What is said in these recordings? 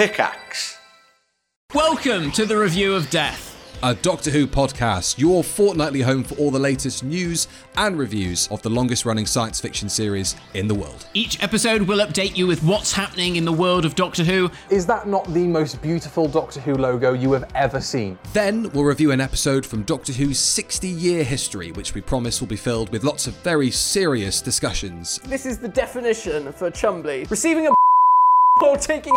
Pickaxe. Welcome to the review of Death. a Doctor Who podcast, your fortnightly home for all the latest news and reviews of the longest running science fiction series in the world. Each episode will update you with what's happening in the world of Doctor Who. Is that not the most beautiful Doctor Who logo you have ever seen? Then we'll review an episode from Doctor Who's 60 year history, which we promise will be filled with lots of very serious discussions. This is the definition for Chumbly. Receiving a or taking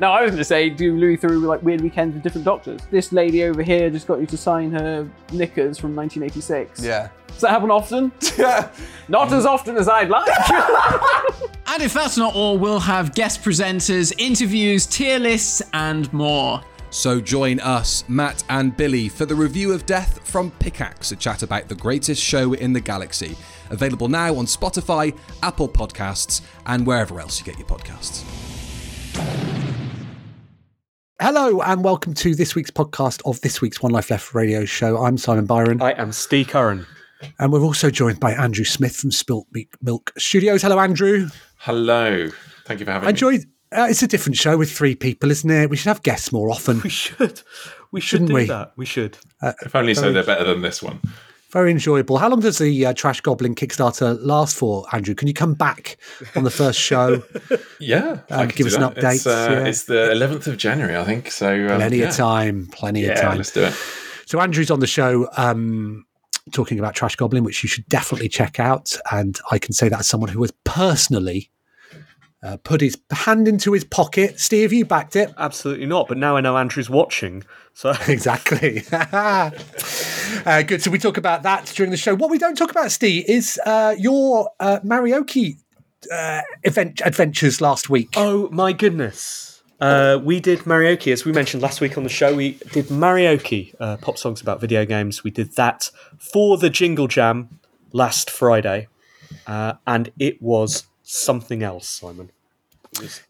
no, I was going to say, do Louis through like weird weekends with different doctors. This lady over here just got you to sign her knickers from 1986. Yeah. Does that happen often? Not as often as I'd like. And if that's not all, we'll have guest presenters, interviews, tier lists, and more. So join us, Matt and Billy, for the review of Death from Pickaxe, a chat about the greatest show in the galaxy. Available now on Spotify, Apple Podcasts, and wherever else you get your podcasts. Hello and welcome to this week's podcast of this week's One Life Left radio show. I'm Simon Byron, I am Steve Curran. and we're also joined by Andrew Smith from Spilt Milk- Milk Studios. Hello, Andrew. Hello. Thank you for having I me. enjoyed. Uh, it's a different show with three people, isn't it? We should have guests more often. We should. We should Shouldn't do we? that. We should. If only so they're better than this one. Very enjoyable. How long does the uh, Trash Goblin Kickstarter last for, Andrew? Can you come back on the first show? Yeah. Um, give us an that. update, It's, uh, yeah. it's the 11th of January, I think. So um, Plenty yeah. of time. Plenty of Yeah, time. let's do it. So Andrew's on the show um, talking about Trash Goblin, which you should definitely check out. And I can say that as someone who has personally uh, put his hand into his pocket. Steve, you backed it. Absolutely not. But now I know Andrew's watching. So Exactly. uh, good. So we talk about that during the show. What we don't talk about, Steve, is uh, your uh, Maraoke uh, event adventures last week. Oh my goodness. Uh, we did Maraoke, as we mentioned last week on the show. We did Maraoke, uh, pop songs about video games. We did that for the Jingle Jam last Friday. Uh, and it was something else, Simon.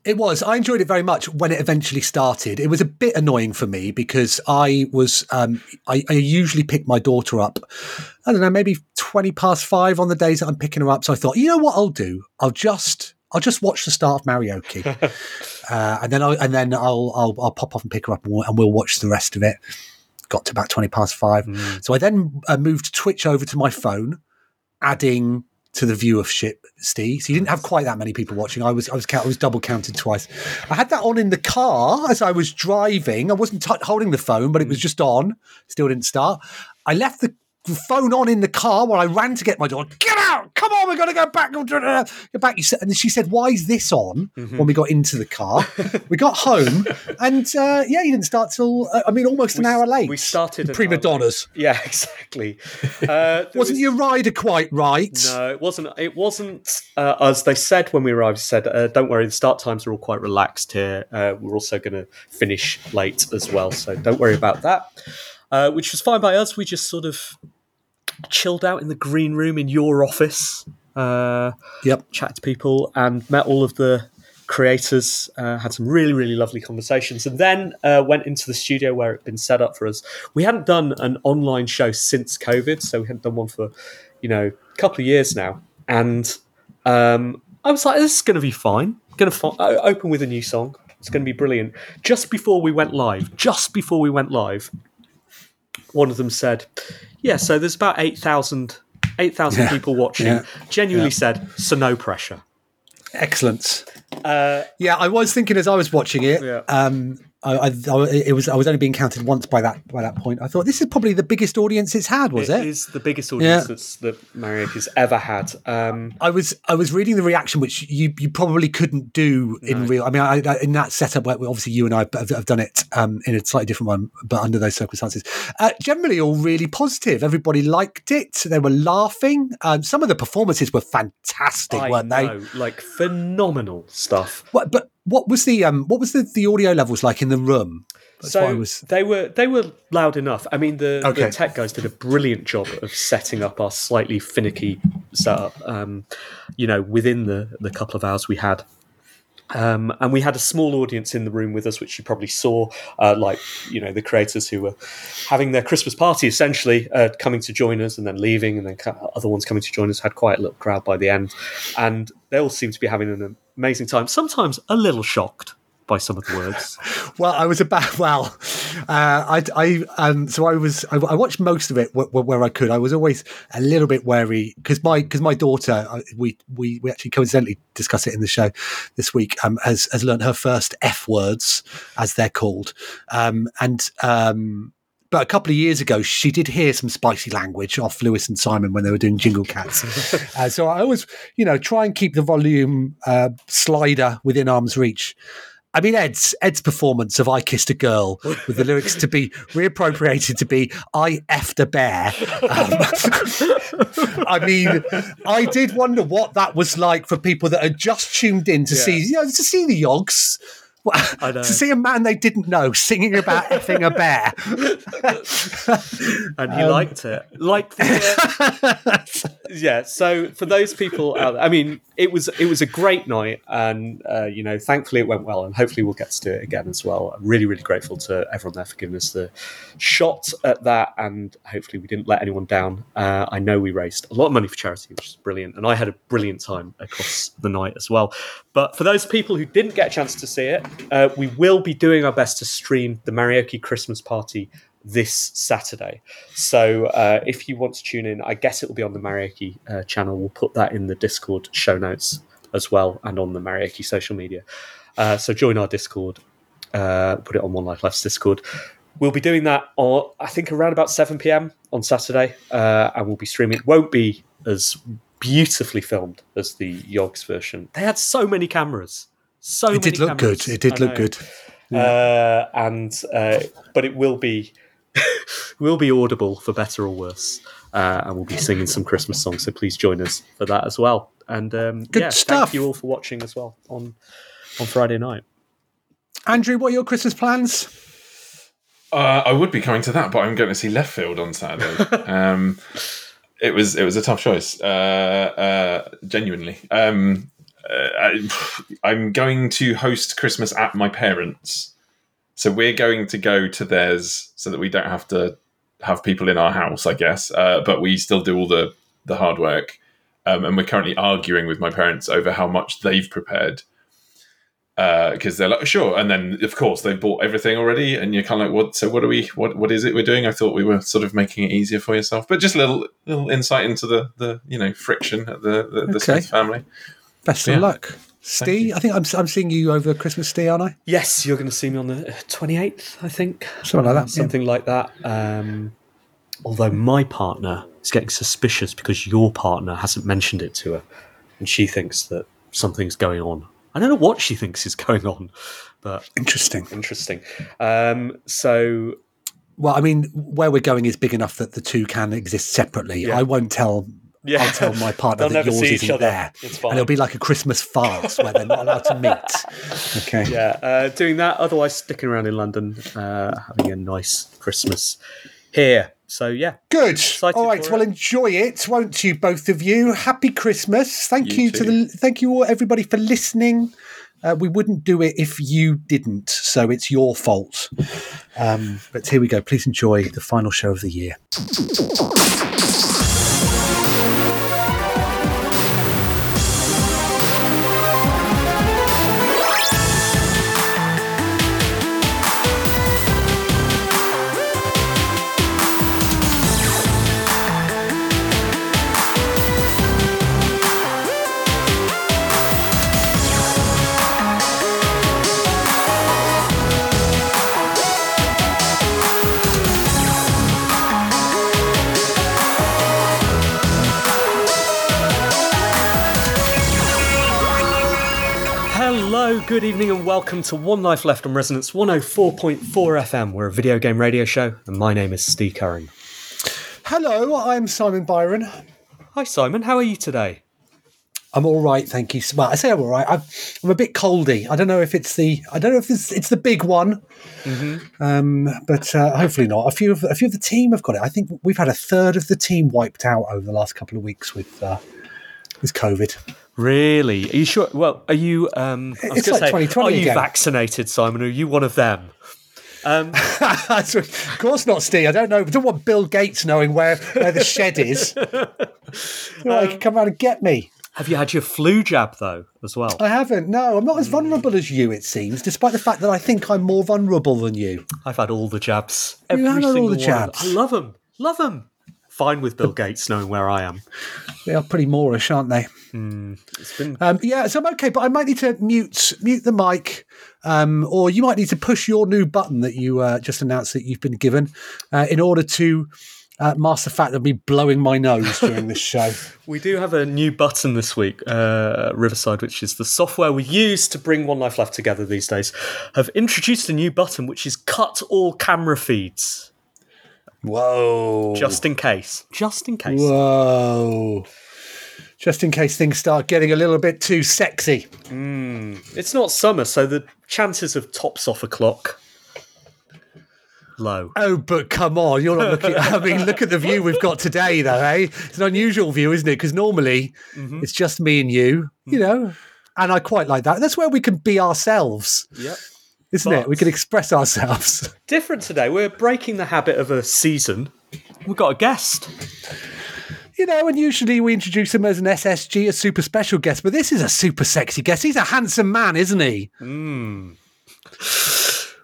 It was. I enjoyed it very much when it eventually started. It was a bit annoying for me because I was. Um, I, I usually pick my daughter up. I don't know, maybe twenty past five on the days that I'm picking her up. So I thought, you know what, I'll do. I'll just. I'll just watch the start of Maraoke, uh, and then I and then I'll, I'll I'll pop off and pick her up, and we'll, and we'll watch the rest of it. Got to about twenty past five, so I then uh, moved Twitch over to my phone, adding to the viewership, Steve. So you didn't have quite that many people watching. I was I was I was double counted twice. I had that on in the car as I was driving. I wasn't t- holding the phone, but it was just on. Still didn't start. I left the phone on in the car while I ran to get my daughter. Get out! Come on, we're gonna go back. Get back. And she said, "Why is this on?" When we got into the car, we got home, and uh, yeah, you didn't start till uh, I mean almost an hour late. We started prima donnas. Yeah, exactly. Uh, Wasn't was- your rider quite right? No, it wasn't. It wasn't uh, as they said when we arrived. Said, uh, "Don't worry, the start times are all quite relaxed here. Uh, we're also going to finish late as well, so don't worry about that." Uh, which was fine by us. We just sort of chilled out in the green room in your office, uh, Yep. chatted to people, and met all of the creators. Uh, had some really, really lovely conversations, and then uh, went into the studio where it'd been set up for us. We hadn't done an online show since COVID, so we hadn't done one for you know a couple of years now, and um, I was like, "This is going to be fine. Going to fi- open with a new song. It's going to be brilliant." Just before we went live, just before we went live, one of them said, "Yeah, so there's about 8,000 8,000 people watching." yeah, Genuinely said, "So no pressure." Excellent. Uh, Yeah, I was thinking as I was watching it. Yeah. Um, I, I, it was I was only being counted once by that by that point. I thought this is probably the biggest audience it's had, was it? it is the biggest audience Yeah. that's, that Maraoke's ever had. Um, I was I was reading the reaction, which you, you probably couldn't do in real. I mean, I, I, in that setup, where obviously you and I have, have done it um, in a slightly different one, but under those circumstances, uh, generally all really positive. Everybody liked it. They were laughing. Um, some of the performances were fantastic, I weren't they? like phenomenal stuff. What, but what was the um, what was the, the audio levels like in the room? That's so was. they were they were loud enough. I mean, the, Okay. the tech guys did a brilliant job of setting up our slightly finicky setup. Um, you know, within the the couple of hours we had. Um, and we had a small audience in the room with us, which you probably saw, uh, like you know the creators who were having their Christmas party, essentially uh, coming to join us and then leaving, and then other ones coming to join us. Had quite a little crowd by the end, and they all seemed to be having an amazing time. Sometimes a little shocked, by some of the words. Well, I was about well. Uh, I, I um, so I was I, I watched most of it wh- wh- where I could. I was always a little bit wary because my because my daughter uh, we we we actually coincidentally discuss it in the show this week um, has has learned her first F words as they're called, um, and um, but a couple of years ago, she did hear some spicy language off Lewis and Simon when they were doing Jingle Cats. uh, so I always, you know, try and keep the volume uh, slider within arm's reach. I mean, Ed's Ed's performance of "I Kissed a Girl" with the lyrics to be reappropriated to be "I effed a bear." Um, I mean, I did wonder what that was like for people that had just tuned in to see, you know, to see the Yogs. To see a man they didn't know singing about effing a bear. and he liked it. Like, the, uh, yeah. So for those people, out there, I mean, it was it was a great night, and uh, you know, thankfully it went well, and hopefully we'll get to do it again as well. I'm really really grateful to everyone there for giving us the shot at that, and hopefully we didn't let anyone down. Uh, I know we raised a lot of money for charity, which is brilliant, and I had a brilliant time across the night as well. But for those people who didn't get a chance to see it, uh, we will be doing our best to stream the Maraoke Christmas party this Saturday. So uh, if you want to tune in, I guess it will be on the Maraoke uh, channel. We'll put that in the Discord show notes as well and on the Maraoke social media. Uh, so join our Discord. Uh, put it on One Life Left's Discord. We'll be doing that on, I think, around about 7 p.m. on Saturday, uh, and we'll be streaming. It won't be as beautifully filmed as the Yogs version. They had so many cameras. So It did look cameras. good. It did I look know. good. Uh, and uh, but it will be will be audible for better or worse, uh, and we'll be singing some Christmas songs. So please join us for that as well. And um, Good yeah, stuff. Thank you all for watching as well on on Friday night. Andrew, what are your Christmas plans? Uh, I would be coming to that, but I'm going to see Leftfield on Saturday. um, it was it was a tough choice, uh, uh, genuinely. Um, uh, I, I'm going to host Christmas at my parents', so we're going to go to theirs so that we don't have to have people in our house, I guess. Uh, but we still do all the the hard work, um, and we're currently arguing with my parents over how much they've prepared because they're like sure and then of course they've bought everything already and you're kind of like what so what are we what what is it we're doing i thought we were sort of making it easier for yourself but just a little little insight into the the you know friction at the the, the Okay. Smith family Best Yeah. of luck. Steve, I think I'm, I'm seeing you over Christmas, Steve, aren't I? Yes, you're going to see me on the twenty eighth, I think, Something like that, yeah. something like that. Um, although my partner is getting suspicious because your partner hasn't mentioned it to her, and she thinks that something's going on. I don't know what she thinks is going on, but Interesting. interesting. Um, so Well, I mean, where we're going is big enough that the two can exist separately. Yeah. I won't tell. Yeah. I'll tell my partner that yours isn't other. there, It's and it'll be like a Christmas farce where they're not allowed to meet. Okay. yeah, uh, doing that. Otherwise, sticking around in London, uh, having a nice Christmas here. So yeah, Good. Excited All right. Well, it. enjoy it, won't you, both of you? Happy Christmas. Thank you, You to the. Thank you all, everybody, for listening. Uh, we wouldn't do it if you didn't, so it's your fault. Um, but here we go. Please enjoy the final show of the year. Evening, and welcome to One Life Left on Resonance 104.4 FM. We're a video game radio show, and my name is Steve Curran. Hello, I'm Simon Byron. Hi, Simon. How are you today? I'm all right, thank you. Well, I say I'm all right. I'm, I'm a bit coldy. I don't know if it's the I don't know if it's it's the big one, um, but uh, hopefully not. A few of a few of the team have got it. I think we've had a third of the team wiped out over the last couple of weeks with uh, with COVID. Really? Are you sure? Well, are you? Um, It's like say, 2020 Are you again. vaccinated, Simon? Are you one of them? Um, of course not, Steve. I don't know. I don't want Bill Gates knowing where, where the shed is. You know, he can come around and get me. Have you had your flu jab though, as well? I haven't. No, I'm not as vulnerable as you. It seems, despite the fact that I think I'm more vulnerable than you. I've had all the jabs. You Every have had all the jabs? I love them. Love them. Fine with Bill Gates knowing where I am. They are pretty moreish, aren't they? It's been Um, yeah, so I'm okay, but I might need to mute mute the mic, um, or you might need to push your new button that you uh, just announced that you've been given uh, in order to uh, mask the fact of me blowing my nose during this show. We do have a new button this week, uh, Riverside, which is the software we use to bring One Life Left together these days, have introduced a new button which is cut all camera feeds. Whoa! Just in case. Just in case. Whoa! Just in case things start getting a little bit too sexy. Hmm. It's not summer, so the chances of tops off a clock low. Oh, but come on, you're not looking. I mean, look at the view we've got today, though, eh? It's an unusual view, isn't it? Because normally mm-hmm. it's just me and you, you mm-hmm. know, and I quite like that. That's where we can be ourselves, Yep. Isn't it? We can express ourselves. Different today. We're breaking the habit of a season. We've got a guest. You know, and usually we introduce him as an SSG, a super special guest, but this is a super sexy guest. He's a handsome man, isn't he?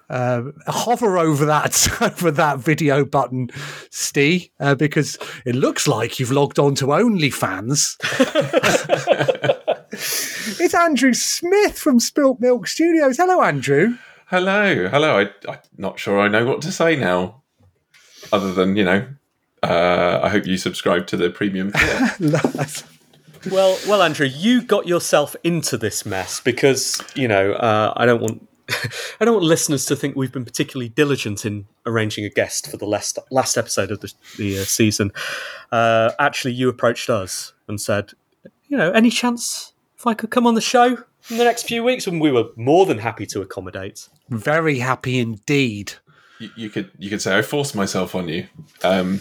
Uh, hover over that over that video button, Steve, uh, because it looks like you've logged on to OnlyFans. it's Andrew Smith from Spilt Milk Studios. Hello, Andrew. Hello, hello. I, I'm not sure I know what to say now, other than you know. Uh, I hope you subscribe to the premium. Well, well, Andrew, you got yourself into this mess because you know uh, I don't want I don't want listeners to think we've been particularly diligent in arranging a guest for the last last episode of the, the uh, season. Uh, actually, you approached us and said, you know, any chance if I could come on the show in the next few weeks, and we were more than happy to accommodate. Very happy indeed. you, you could you could say I forced myself on you, um,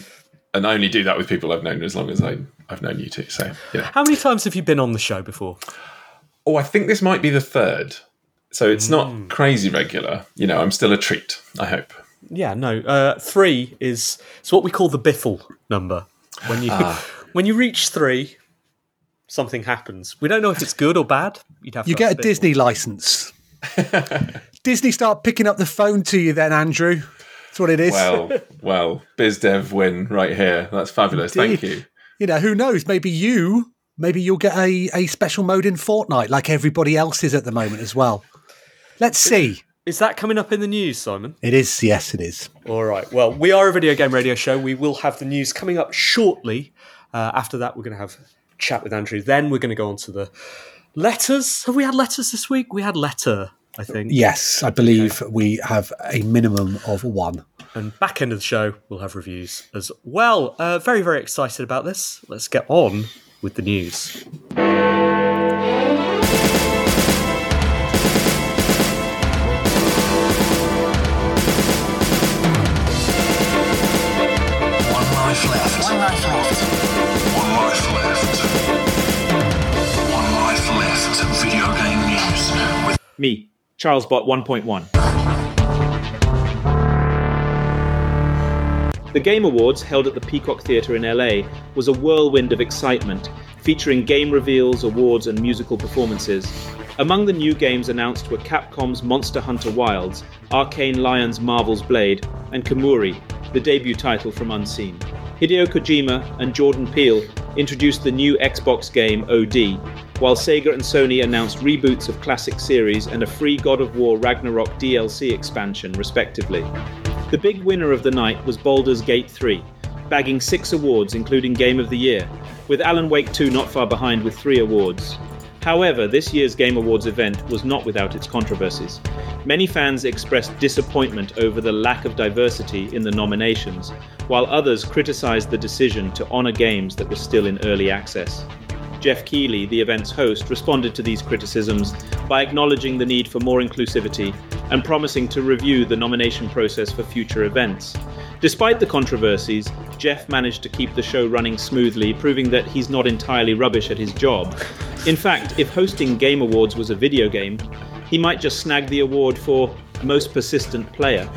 and I only do that with people I've known as long as I I've known you two. So you know. How many times have you been on the show before? Oh, I think this might be the third. So it's Mm. not crazy regular. You know, I'm still a treat. I hope. Yeah, no. Uh, three is it's what we call the Biffle number. When you when you reach three, something happens. We don't know if it's good or bad. You'd have You get a ask Biffle. Disney license. Disney start picking up the phone to you then, Andrew. That's what it is. Well, well, biz dev win right here. That's fabulous. Thank you. you know, who knows? Maybe you, maybe you'll get a, a special mode in Fortnite like everybody else is at the moment as well. Let's see. Is that coming up in the news, Simon? It is, yes, it is. All right. Well, we are a video game radio show. We will have the news coming up shortly. Uh, after that, we're going to have a chat with Andrew. Then we're going to go on to the letters. Have we had letters this week? We had letter, I think. Yes, I believe we have a minimum of one. And back end of the show, we'll have reviews as well. Uh, very, very excited about this. Let's get on with the news. One life left. One life left. Me, Charles CharlesBot 1.1. The Game Awards, held at the Peacock Theatre in LA, was a whirlwind of excitement, featuring game reveals, awards, and musical performances. Among the new games announced were Capcom's Monster Hunter Wilds, Arkane Lyon's Marvel's Blade, and Kemuri, the debut title from Unseen. Hideo Kojima and Jordan Peele introduced the new Xbox game OD, while Sega and Sony announced reboots of classic series and a free God of War Ragnarok DLC expansion, respectively. The big winner of the night was Baldur's Gate 3, bagging six awards, including Game of the Year, with Alan Wake 2 not far behind with three awards. However, this year's Game Awards event was not without its controversies. Many fans expressed disappointment over the lack of diversity in the nominations, while others criticized the decision to honor games that were still in early access. Geoff Keighley, the event's host, responded to these criticisms by acknowledging the need for more inclusivity and promising to review the nomination process for future events. Despite the controversies, Jeff managed to keep the show running smoothly, proving that he's not entirely rubbish at his job. In fact, if hosting Game Awards was a video game, he might just snag the award for Most Persistent Player.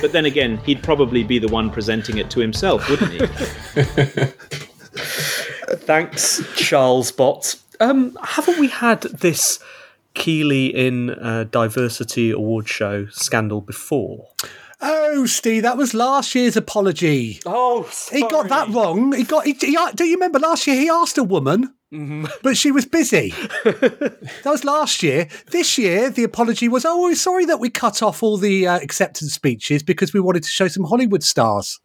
But then again, he'd probably be the one presenting it to himself, wouldn't he? Thanks, Charles Bot. Um, haven't we had this Keighley in uh, diversity award show scandal before? Oh, Steve, that was last year's apology. Oh, He got that wrong. He got. He, he, do you remember last year? He asked a woman, but she was busy. that was last year. This year, the apology was, "Oh, we're sorry that we cut off all the uh, acceptance speeches because we wanted to show some Hollywood stars."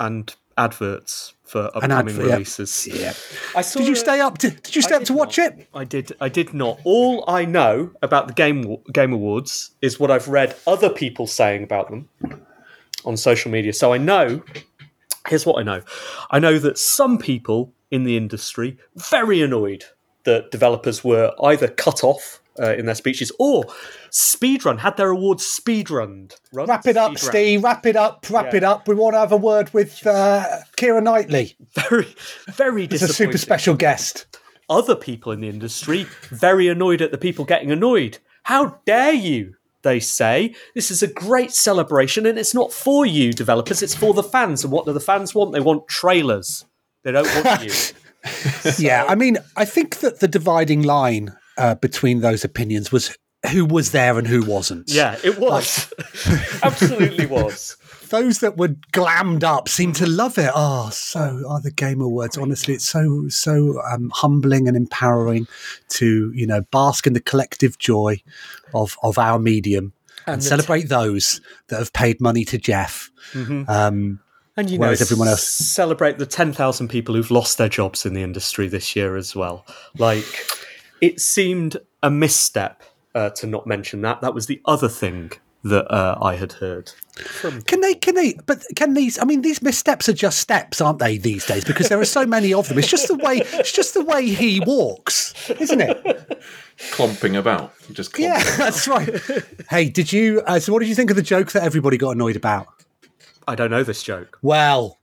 and adverts for upcoming advert, releases. Yeah. I saw Did you a- stay up? To, did you stay I up did to watch not. it? I did. I did not. All I know about the game game awards is what I've read other people saying about them on social media. So I know. Here's what I know. I know that some people in the industry very annoyed that developers were either cut off uh, in their speeches or speedrun had their awards speedrunned. Run? Wrap it up. Steve. Wrap it up. Wrap Yeah. it up. We want to have a word with uh, Keira Knightley. Very, very It's a super special guest. other people in the industry very annoyed at the people getting annoyed. How dare you? They say this is a great celebration, and it's not for you, developers. It's for the fans. And what do the fans want? They want trailers. They don't want you. Yeah, I mean, I think that the dividing line uh, between those opinions was who was there and who wasn't. Yeah, it was. Absolutely was. Those that were glammed up seem to love it. Oh, so are the Game Awards. Honestly, it's so so um, humbling and empowering to you know bask in the collective joy of of our medium and, t- celebrate those that have paid money to Geoff. Um, And you Whereas know, everyone else- celebrate the ten thousand people who've lost their jobs in the industry this year as well. Like, it seemed a misstep uh, to not mention that. That was the other thing that uh, I had heard. Can they? Can they? But can these? I mean, these missteps are just steps, aren't they? These days, because there are so many of them. It's just the way. It's just the way he walks, isn't it? Clomping about. Just clomping. Yeah, that's right. Hey, did you? Uh, so, what did you think of the joke that everybody got annoyed about? I don't know this joke. Well,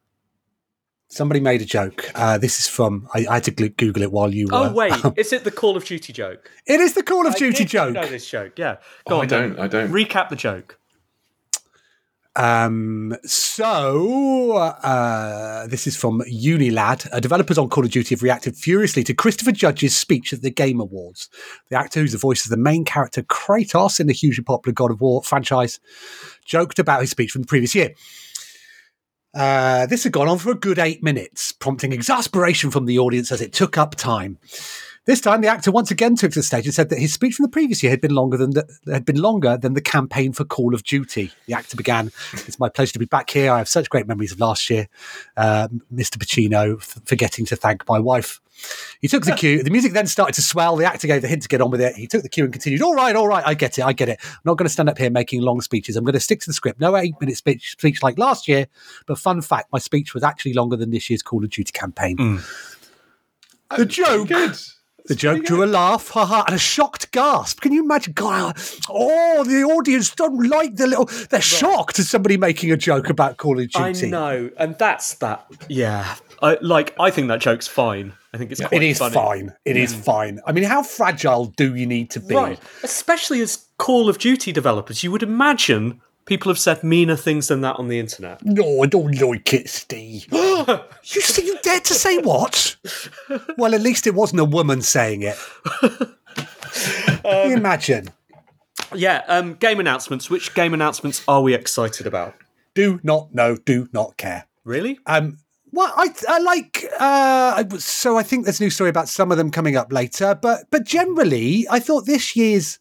somebody made a joke. Uh, this is from. I, I had to Google it while you. Were. Oh wait, is it the Call of Duty joke? it is the Call of I Duty did joke. know this joke. Yeah, go Oh, I on. then. don't. I don't. Recap the joke. Um, so, uh, this is from Unilad. Uh, developers on Call of Duty have reacted furiously to Christopher Judge's speech at the Game Awards. The actor who's the voice of the main character Kratos in the hugely popular God of War franchise joked about his speech from the previous year. Uh, this had gone on for a good eight minutes, prompting exasperation from the audience as it took up time. This time, the actor once again took to the stage and said that his speech from the previous year had been longer than the, had been longer than the campaign for Call of Duty. The actor began, "It's my pleasure to be back here. I have such great memories of last year, uh, Mr. Pacino, f- forgetting to thank my wife." He took the cue. The music then started to swell. The actor gave the hint to get on with it. He took the cue and continued. All right, all right, I get it, I get it. I'm not going to stand up here making long speeches. I'm going to stick to the script. No eight-minute speech, speech like last year. But fun fact, my speech was actually longer than this year's Call of Duty campaign. The joke. Good. The joke drew a laugh, haha, and a shocked gasp. Can you imagine? God, oh, the audience don't like the little. They're shocked at somebody making a joke about Call of Duty. I know, and that's that. Yeah, I like. I think that joke's fine. I think it's quite It is funny. fine. It is mm. fine. I mean, how fragile do you need to be? Right, especially as Call of Duty developers, you would imagine people have said meaner things than that on the internet. No, I don't like it, Steve. you see, you dared to say what? well, at least it wasn't a woman saying it. Can you imagine? Yeah, um, game announcements. Which game announcements are we excited about? Do not know, do not care. Really? Um, well, I, I like. Uh, I so I think there's a new story about some of them coming up later, but but generally, I thought this year's.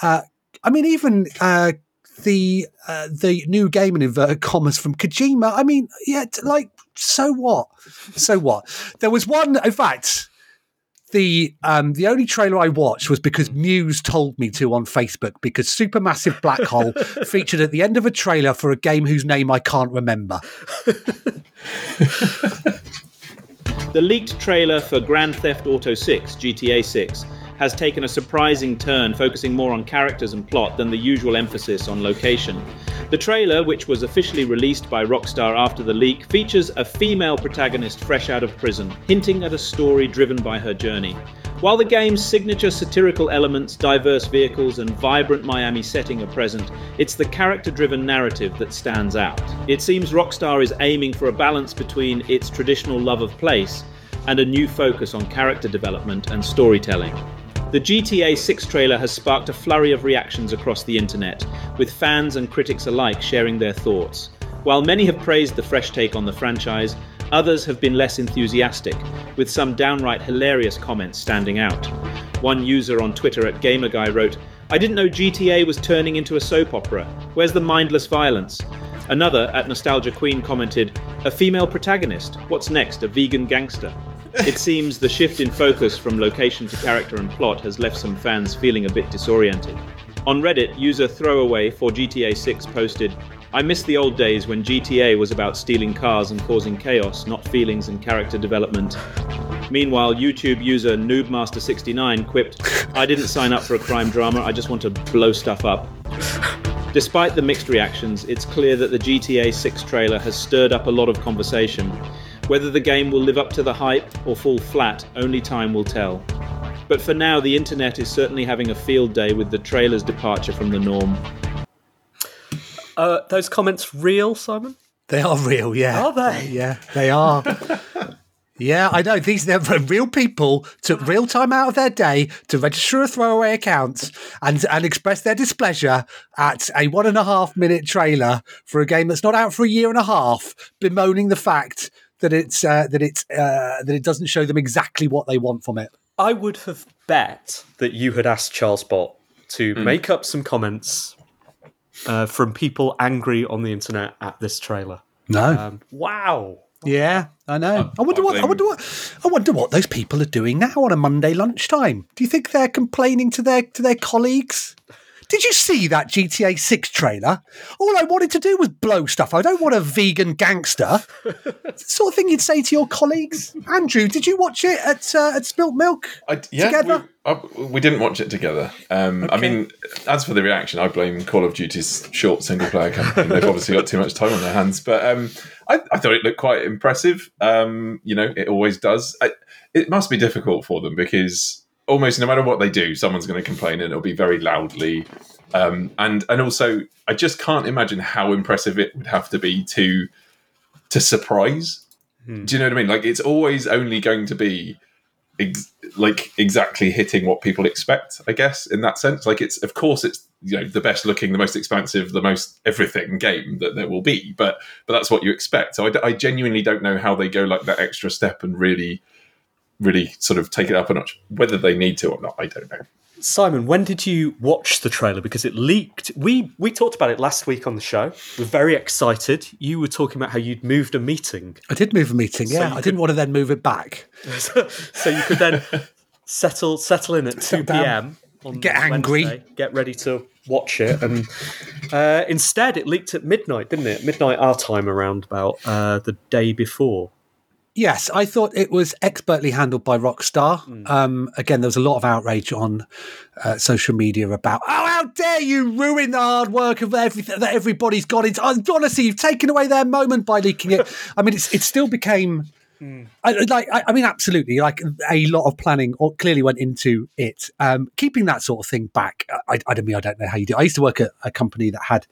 Uh, I mean, even uh, the uh, the new game in inverted commas from Kojima. I mean, yeah, like so what? So what? There was one. In fact, the um, the only trailer I watched was because Muse told me to on Facebook because Supermassive Black Hole featured at the end of a trailer for a game whose name I can't remember. The leaked trailer for Grand Theft Auto 6, GTA 6, has taken a surprising turn, focusing more on characters and plot than the usual emphasis on location. The trailer, which was officially released by Rockstar after the leak, features a female protagonist fresh out of prison, hinting at a story driven by her journey. While the game's signature satirical elements, diverse vehicles, and vibrant Miami setting are present, it's the character driven narrative that stands out. It seems Rockstar is aiming for a balance between its traditional love of place and a new focus on character development and storytelling. The GTA 6 trailer has sparked a flurry of reactions across the internet, with fans and critics alike sharing their thoughts. While many have praised the fresh take on the franchise, others have been less enthusiastic, with some downright hilarious comments standing out. One user on Twitter at GamerGuy wrote, I didn't know GTA was turning into a soap opera. Where's the mindless violence? Another at Nostalgia Queen commented, A female protagonist. What's next? A vegan gangster? It seems the shift in focus from location to character and plot has left some fans feeling a bit disoriented. On Reddit, user Throwaway for GTA 6 posted, I miss the old days when GTA was about stealing cars and causing chaos, not feelings and character development. Meanwhile, YouTube user Noobmaster69 quipped, I didn't sign up for a crime drama, I just want to blow stuff up. Despite the mixed reactions, it's clear that the GTA 6 trailer has stirred up a lot of conversation. Whether the game will live up to the hype or fall flat, only time will tell. But for now, the internet is certainly having a field day with the trailer's departure from the norm. Uh, those comments real, Simon? They are real, yeah. Are they? Yeah, they are. yeah, I know. These they're real people took real time out of their day to register a throwaway account and and express their displeasure at a one and a half minute trailer for a game that's not out for a year and a half, bemoaning the fact that it's uh, that it's uh, that it doesn't show them exactly what they want from it. I would have bet that you had asked Charles Bot to Hmm. make up some comments uh, from people angry on the internet at this trailer. No. Um, wow. Yeah, I know. I wonder what I wonder what I wonder what those people are doing now on a Monday lunchtime. Do you think they're complaining to their to their colleagues? Did you see that GTA 6 trailer? All I wanted to do was blow stuff. I don't want a vegan gangster. Sort of thing you'd say to your colleagues. Andrew, did you watch it at uh, at Spilt Milk? I, yeah, Together? We, uh, we didn't watch it together. Um, I mean, as for the reaction, I blame Call of Duty's short single player campaign. They've obviously got too much time on their hands. But um, I, I thought it looked quite impressive. Um, you know, it always does. I, it must be difficult for them because almost no matter what they do, someone's going to complain and it'll be very loudly. Um, and and also, I just can't imagine how impressive it would have to be to to surprise. Do you know what I mean? Like it's always only going to be ex- like exactly hitting what people expect. I guess in that sense, like it's of course it's you know the best looking, the most expansive, the most everything game that there will be. But but that's what you expect. So I, I genuinely don't know how they go like that extra step and really really sort of take it up a notch. Whether they need to or not, I don't know. Simon, when did you watch the trailer? Because it leaked. We we talked about it last week on the show. We're very excited. You were talking about how you'd moved a meeting, I did move a meeting, yeah. you I didn't want to then move it back. so you could then settle settle in at two p.m. on Get angry. Wednesday, get ready to watch it, and uh, instead it leaked at midnight, didn't it? Midnight our time, around about uh, the day before. Yes, I thought it was expertly handled by Rockstar. Hmm. Um, again, there was a lot of outrage on uh, social media about, oh, how dare you ruin the hard work of everything that everybody's got into. Honestly, you've taken away their moment by leaking it. I mean, it's, it still became. Hmm. I, like, I, I mean, absolutely. Like a lot of planning or clearly went into it. Um, keeping that sort of thing back, I, I don't mean I don't know how you do. I used to work at a company that had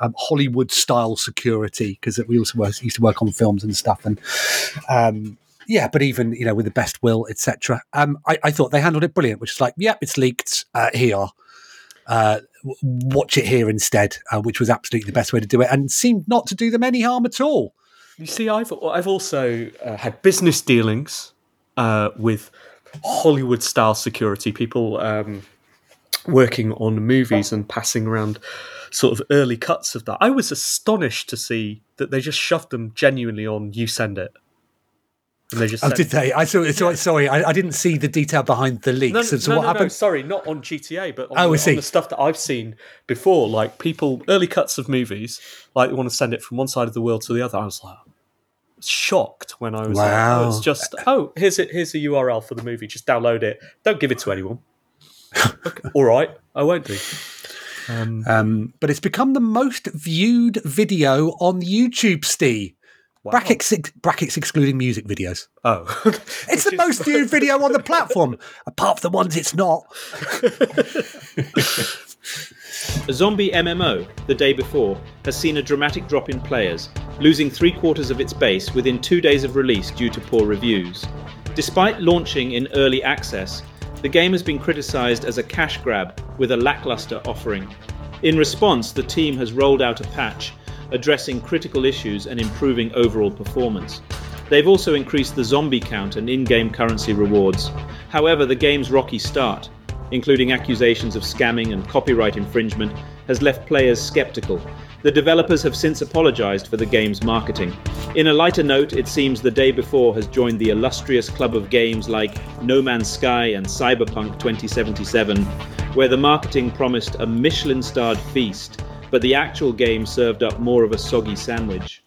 um, Hollywood style security because we also used to work on films and stuff. And um, yeah, but even you know with the best will, etc. Um, I, I thought they handled it brilliant, which is like, yep, it's leaked. Uh, here, uh, watch it here instead, uh, which was absolutely the best way to do it, and seemed not to do them any harm at all. You see, I've I've also uh, had business dealings uh, with Hollywood style security people um, working on movies and passing around sort of early cuts of that. I was astonished to see that they just shoved them genuinely on "YouSendIt," and they just Oh, did they? I saw. So, Sorry, I, I didn't see the detail behind the leaks. No, no, so no, what no, no, happened? sorry, not on GTA, but on, Oh, the, see. on the stuff that I've seen before, like people early cuts of movies, like they want to send it from one side of the world to the other. I was like shocked when I was like, oh, it's just oh, here's it, here's a URL for the movie. Just download it. Don't give it to anyone. Okay, all right, I won't do. Um, but it's become the most viewed video on YouTube. Steve. Brackets, ex- brackets excluding music videos. Oh, It's the most viewed video on the platform, apart from the ones it's not. A zombie MMO, the day before, has seen a dramatic drop in players, losing three quarters of its base within two days of release due to poor reviews. Despite launching in early access, the game has been criticized as a cash grab with a lackluster offering. In response, the team has rolled out a patch addressing critical issues and improving overall performance. They've also increased the zombie count and in game currency rewards. However, the game's rocky start, including accusations of scamming and copyright infringement, has left players skeptical. The developers have since apologized for the game's marketing. In a lighter note, it seems the day before has joined the illustrious club of games like No Man's Sky and Cyberpunk 2077, where the marketing promised a Michelin starred feast, but the actual game served up more of a soggy sandwich.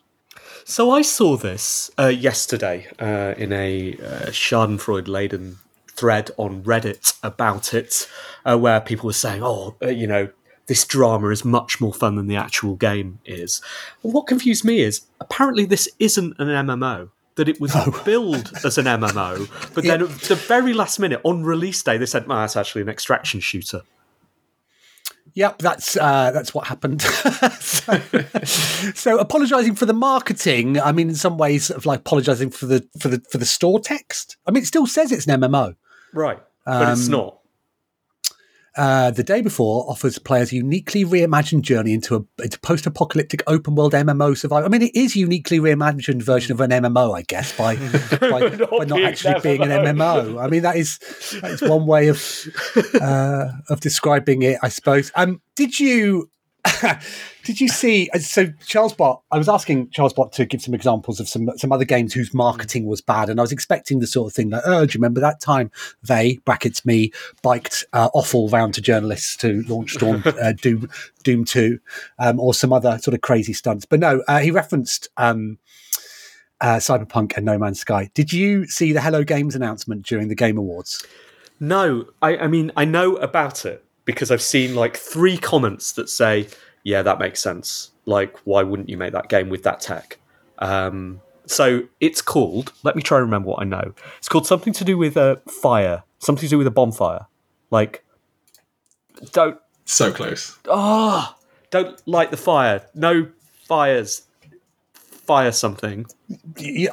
So I saw this uh, yesterday uh, in a uh, Schadenfreude laden thread on Reddit about it, uh, where people were saying, "Oh, uh, you know, this drama is much more fun than the actual game is." And what confused me is apparently this isn't an MMO. That it was billed as an MMO, but then at the very last minute on release day, they said, "No, that's actually an extraction shooter." Yep, that's uh, that's what happened. so, so apologising for the marketing. I mean, in some ways, sort of like apologising for the for the for the store text. I mean, it still says it's an MMO. Right, but it's Um, not. Uh, the day before offers players a uniquely reimagined journey into a into post-apocalyptic open-world MMO survival. I mean, it is uniquely reimagined version of an MMO, I guess, by by, Not by not actually being an MMO. MMO. I mean, that is that is one way of uh, of describing it, I suppose. Um, did you did you see? uh, So Charles Bot, I was asking Charles Bot to give some examples of some some other games whose marketing was bad, and I was expecting the sort of thing like, oh, do you remember that time they brackets me biked uh, awful round to journalists to launch Storm uh, Doom Doom Two, um, or some other sort of crazy stunts? But no, uh, he referenced. Um, uh, Cyberpunk and No Man's Sky. Did you see the Hello Games announcement during the Game Awards? No, I, I mean I know about it because I've seen like three comments that say, "Yeah, that makes sense. Like, why wouldn't you make that game with that tech?" Um, so it's called. Let me try and remember what I know. It's called something to do with a fire, something to do with a bonfire. Like, don't So close. ah, don't light the fire. No fires. Fire something.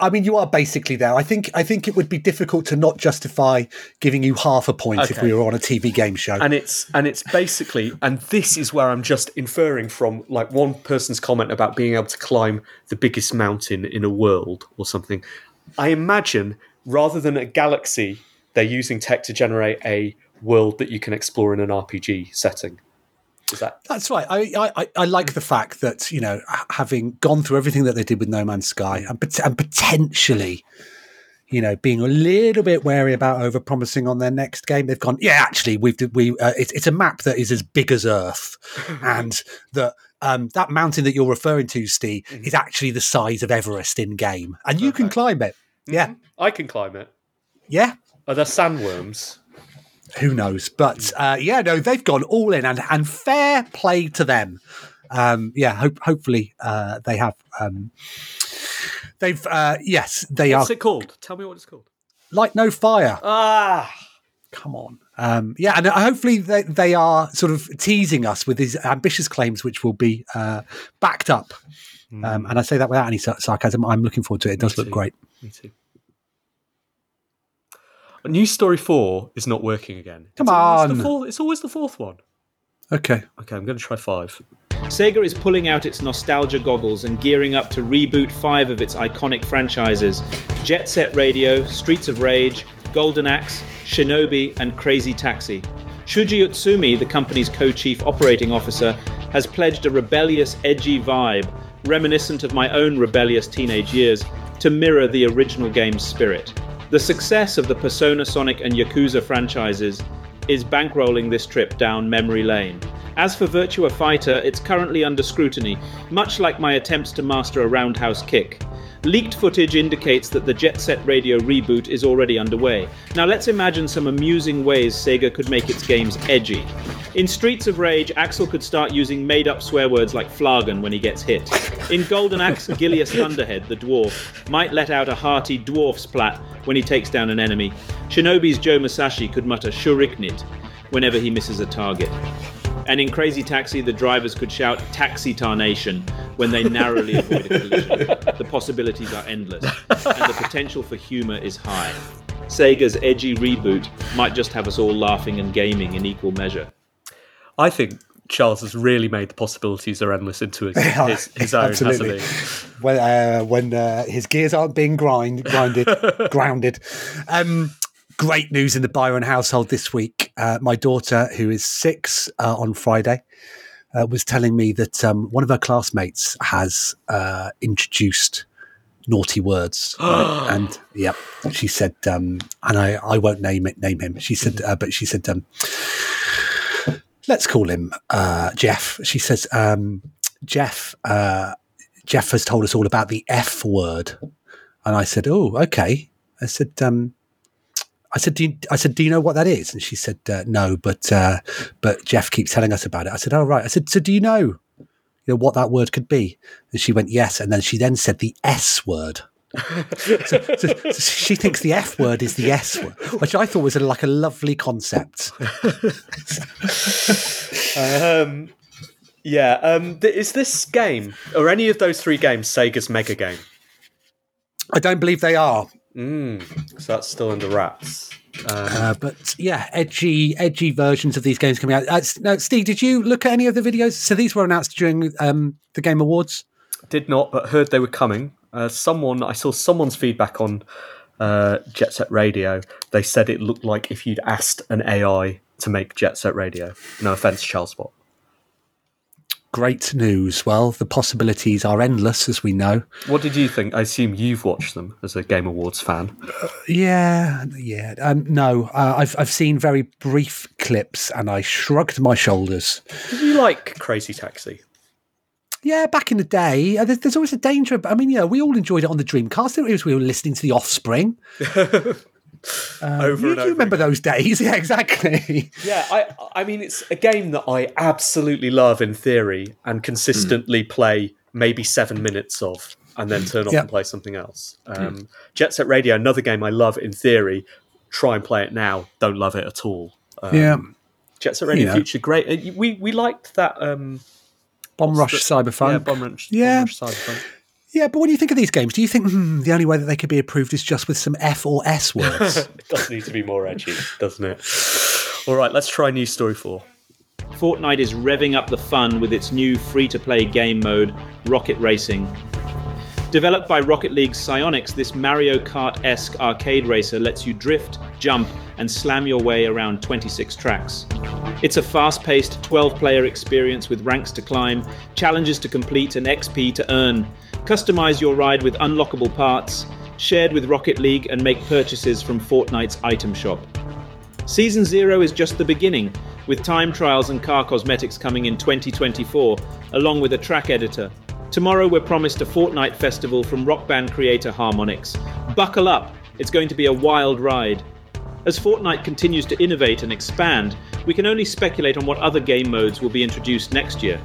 I mean, you are basically there. I think. I think it would be difficult to not justify giving you half a point if we were on a TV game show. and it's and it's basically and this is where i'm just inferring from like one person's comment about being able to climb the biggest mountain in a world or something i imagine rather than a galaxy they're using tech to generate a world that you can explore in an rpg setting that That's right. I, I, I- like the fact that you know, having gone through everything that they did with No Man's Sky, and, and potentially, you know, being a little bit wary about over promising on their next game, they've gone. Yeah, actually, we've we uh, it's it's a map that is as big as Earth, and that. Um, that mountain that you're referring to, Steve, is actually the size of Everest in game, and you can climb it. Yeah, i can climb it yeah. are there sandworms who knows? But uh, yeah, no, they've gone all in, and and fair play to them. Um, yeah, hope, hopefully uh, they have. Um, they've uh, yes, they what's are What's it called tell me what it's called like no fire. ah Come on. Um, yeah, and uh, hopefully they, they are sort of teasing us with these ambitious claims, which will be uh, backed up. Um, and I say that without any sarcasm. I'm looking forward to it. It does look great. me too News Story 4 is not working again. Come it's always on. The fourth, it's always the fourth one. Okay. Okay, I'm going to try five. Sega is pulling out its nostalgia goggles and gearing up to reboot five of its iconic franchises Jet Set Radio, Streets of Rage, Golden Axe, Shinobi, and Crazy Taxi. Shuji Utsumi, the company's co chief operating officer, has pledged a rebellious, edgy vibe, reminiscent of my own rebellious teenage years, to mirror the original game's spirit. The success of the Persona Sonic and Yakuza franchises is bankrolling this trip down memory lane. As for Virtua Fighter, it's currently under scrutiny, much like my attempts to master a roundhouse kick. Leaked footage indicates that the Jet Set Radio reboot is already underway. Now let's imagine some amusing ways Sega could make its games edgy. In Streets of Rage, Axel could start using made up swear words like Flagon when he gets hit. In Golden Axe, Gilius Thunderhead, the dwarf, might let out a hearty dwarf splat when he takes down an enemy. Shinobi's Joe Musashi could mutter Shuriknit whenever he misses a target. And in Crazy Taxi, the drivers could shout Taxi Tarnation when they narrowly avoid a collision. The possibilities are endless, and the potential for humour is high. Sega's edgy reboot might just have us all laughing and gaming in equal measure. I think Charles has really made the possibilities are endless into his, his, his own, Absolutely. hasn't he? when uh, when uh, his gears aren't being grind grinded grounded. Um, great news in the Byron household this week. Uh, my daughter, who is six, uh, on Friday, uh, was telling me that um, one of her classmates has uh, introduced naughty words, right? and yeah, she said, um, and I, I won't name it, name him. She said, uh, but she said, um, let's call him uh, Jeff. She says, um, Jeff. Uh, Jeff has told us all about the F word, and I said, "Oh, okay." I said, um, "I said, do you, I said, do you know what that is?" And she said, uh, "No, but uh, but Jeff keeps telling us about it." I said, "Oh, right." I said, "So do you know, you know what that word could be?" And she went, "Yes." And then she then said the S word. so, so- so she thinks the F word is the S word, which I thought was a, like a lovely concept. Um, yeah. Um, th- is this game or any of those three games Sega's mega game? I don't believe they are. Mm, so that's still under wraps. Uh, but yeah, edgy, edgy versions of these games coming out. Uh, now, Steve, did you look at any of the videos? So these were announced during um, the Game Awards. Did not, but heard they were coming. Uh, someone I saw someone's feedback on uh, Jet Set Radio. They said it looked like if you'd asked an AI to make Jet Set Radio. No offense, Charles Bot. Great news. Well, the possibilities are endless, as we know. What did you think? I assume you've watched them as a Game Awards fan. Yeah, yeah. Um, no, uh, I've I've seen very brief clips, and I shrugged my shoulders. Did you like Crazy Taxi? Yeah, back in the day, uh, there's, there's always a danger. Of, I mean, yeah, we all enjoyed it on the Dreamcast. It was we were listening to the Offspring. Um, Over you, and you over remember those days? Yeah, exactly. Yeah, I I mean it's a game that I absolutely love in theory and consistently play maybe seven minutes of and then turn off Yeah. and play something else. Um, Jet Set Radio, another game I love in theory. Try and play it now, don't love it at all. Um, yeah, Jet Set Radio You know. Future, great. Uh, We we liked that. Um, Bomb Rush the- Cyberpunk. Yeah, Bomb Rush. Yeah. Bomb Rush Cyberpunk. Yeah, but when you think of these games, do you think hmm, the only way that they could be approved is just with some F or S words? it does need to be more edgy, doesn't it? All right, let's try news story four. Fortnite is revving up the fun with its new free to play game mode, Rocket Racing. Developed by Rocket League's Psyonix, this Mario Kart esque arcade racer lets you drift, jump, and slam your way around 26 tracks. It's a fast paced 12 player experience with ranks to climb, challenges to complete, and XP to earn. Customize your ride with unlockable parts, shared with Rocket League, and make purchases from Fortnite's item shop. Season 0 is just the beginning, with time trials and car cosmetics coming in 2024, along with a track editor. Tomorrow we're promised a Fortnite festival from rock band creator Harmonix. Buckle up, it's going to be a wild ride. As Fortnite continues to innovate and expand, we can only speculate on what other game modes will be introduced next year.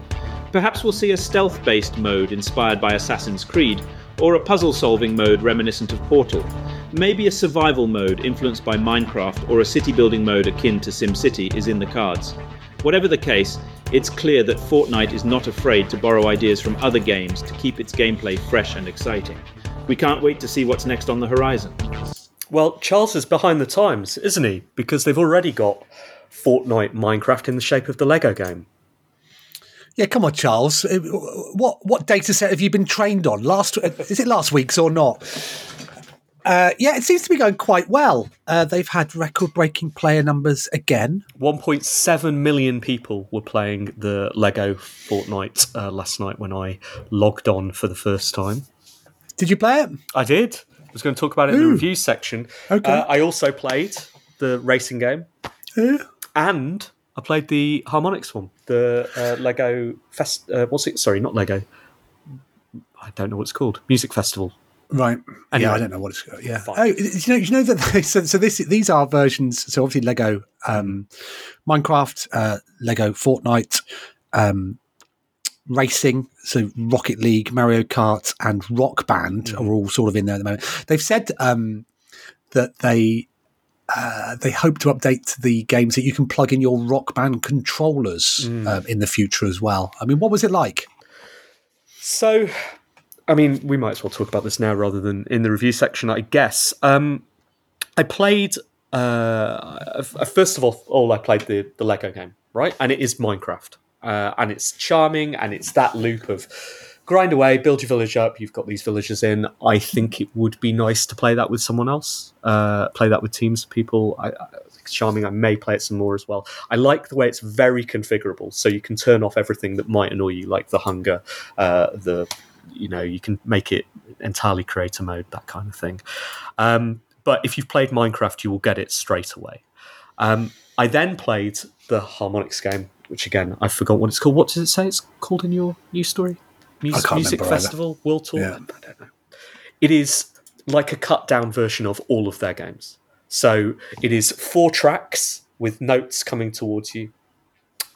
Perhaps we'll see a stealth based mode inspired by Assassin's Creed, or a puzzle solving mode reminiscent of Portal. Maybe a survival mode influenced by Minecraft or a city building mode akin to SimCity is in the cards. Whatever the case, it's clear that Fortnite is not afraid to borrow ideas from other games to keep its gameplay fresh and exciting. We can't wait to see what's next on the horizon. Well, Charles is behind the times, isn't he? Because they've already got Fortnite Minecraft in the shape of the Lego game. Yeah, come on, Charles. Uh, What what data set have you been trained on? Last uh, is it last week's or not? Uh, yeah, it seems to be going quite well. Uh, they've had record-breaking player numbers again. 1.7 million people were playing the Lego Fortnite uh, last night when I logged on for the first time. Did you play it? I did. I was going to talk about it in the review section. Okay. Uh, I also played the racing game, and I played the Harmonix one, the uh, Lego Fest. Uh, what's it? Sorry, not Lego. I don't know what it's called. Music Festival. Right. Anyway. yeah, I don't know what it's called. Yeah. Fine. Oh, you know, you know that. So, so this these are versions. So obviously Lego, um, Minecraft, uh, Lego Fortnite, um, racing. So Rocket League, Mario Kart, and Rock Band are all sort of in there at the moment. They've said um, that they. Uh, they hope to update the games that you can plug in your Rock Band controllers um, in the future as well. I mean, what was it like? So, I mean, we might as well talk about this now rather than in the review section, I guess. Um, I played. Uh, first of all, all I played the the Lego game, right? And it is Minecraft, uh, and it's charming, and it's that loop of grind away, build your village up. You've got these villages in. I think it would be nice to play that with someone else. Uh, play that with teams of people. I, I, charming. I may play it some more as well. I like the way it's very configurable, so you can turn off everything that might annoy you, like the hunger, uh, the you know, you can make it entirely creator mode, that kind of thing. Um, but if you've played Minecraft, you will get it straight away. Um, I then played the Harmonix game, which again I forgot what it's called. What does it say it's called in your news story? Mus- can't music remember either. festival, world tour. Yeah. I don't know. It is like a cut down version of all of their games. So it is four tracks with notes coming towards you.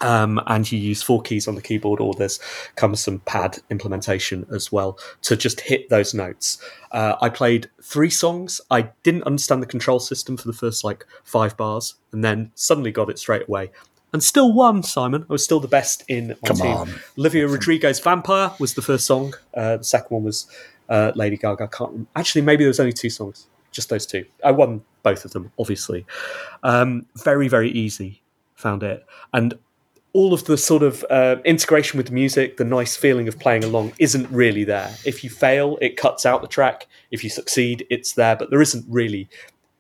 Um, and you use four keys on the keyboard, or there's comes some pad implementation as well to just hit those notes. Uh, I played three songs. I didn't understand the control system for the first like five bars, and then suddenly got it straight away. And still won, Simon. I was still the best in my Come team. on. Olivia Rodrigo's "Vampire" was the first song. Uh, the second one was uh, Lady Gaga. I can't rem- actually. Maybe there was only two songs, just those two. I won both of them, obviously. Um, very very easy. Found it and all of the sort of uh, integration with the music, the nice feeling of playing along isn't really there. If you fail, it cuts out the track. If you succeed, it's there, but there isn't really.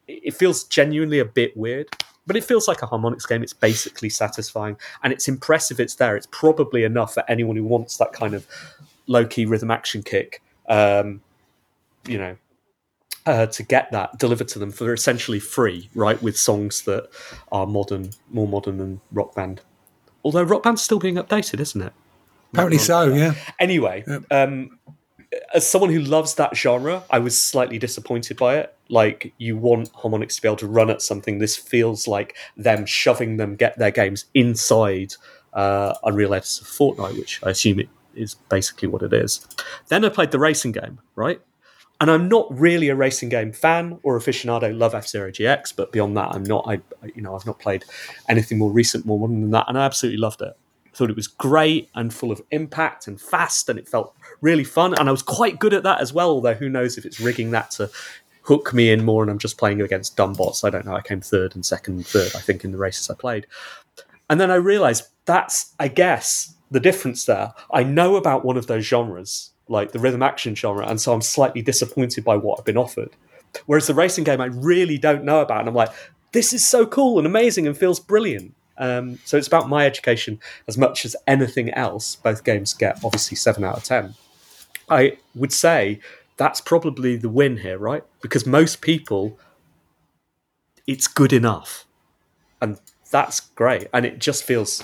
It feels genuinely a bit weird, but it feels like a Harmonix game. It's basically satisfying and it's impressive. It's there. It's probably enough for anyone who wants that kind of low key rhythm action kick. Um, you know, uh, to get that delivered to them for essentially free, right? With songs that are modern, more modern than Rock Band. Although Rock Band's still being updated, isn't it? Apparently so, yeah. Anyway, um, as someone who loves that genre, I was slightly disappointed by it. Like, you want Harmonix to be able to run at something. This feels like them shoving them get their games inside uh, Unreal Editors of Fortnite, which I assume it is basically what it is. Then I played the racing game, right? And I'm not really a racing game fan or aficionado. Love F Zero GX, but beyond that, I'm not. I- you know, I've not played anything more recent, more modern than that, and I absolutely loved it. Thought it was great and full of impact and fast, and it felt really fun. And I was quite good at that as well. Although who knows if it's rigging that to hook me in more, and I'm just playing against dumb bots. I don't know. I came third and second and third, I think, in the races I played. And then I realized that's, I guess, the difference there. I know about one of those genres, like the rhythm action genre, and so I'm slightly disappointed by what I've been offered. Whereas the racing game, I really don't know about, and I'm like, this is so cool and amazing and feels brilliant. Um, so it's about my education as much as anything else. Both games get obviously seven out of ten. I would say that's probably the win here, right? Because most people, it's good enough and that's great. And it just feels,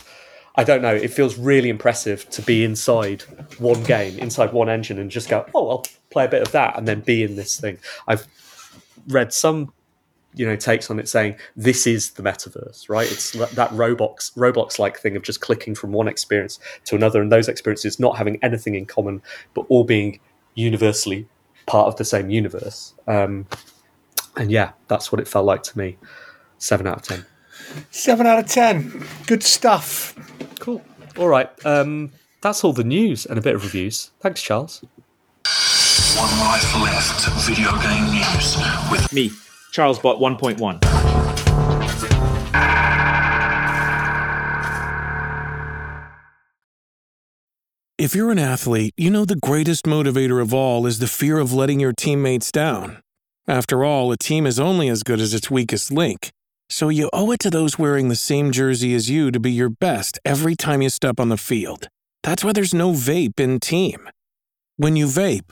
I don't know, it feels really impressive to be inside one game, inside one engine, and just go, oh, I'll play a bit of that, and then be in this thing. I've read some, you know, takes on it saying this is the metaverse, right? It's that Roblox Roblox like thing of just clicking from one experience to another, and those experiences not having anything in common, but all being universally part of the same universe. Um, and yeah, that's what it felt like to me. Seven out of ten. Seven out of ten. Good stuff. Cool. All right. Um, that's all the news and a bit of reviews. Thanks, Charles. One life left. Video game news with Me, Charles Bot 1.1. If you're an athlete, you know the greatest motivator of all is the fear of letting your teammates down. After all, a team is only as good as its weakest link. So you owe it to those wearing the same jersey as you to be your best every time you step on the field. That's why there's no vape in team. When you vape,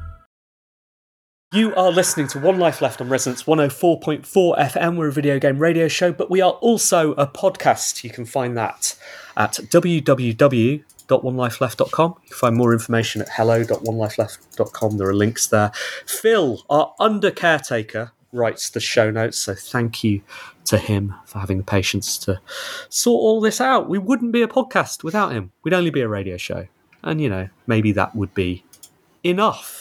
You are listening to One Life Left on Resonance 104.4 FM. We're a video game radio show, but we are also a podcast. You can find that at www.onelifeleft.com. You can find more information at hello.onelifeleft.com. There are links there. Phil, our under caretaker, writes the show notes, so thank you to him for having the patience to sort all this out. We wouldn't be a podcast without him. We'd only be a radio show. And, you know, maybe that would be enough.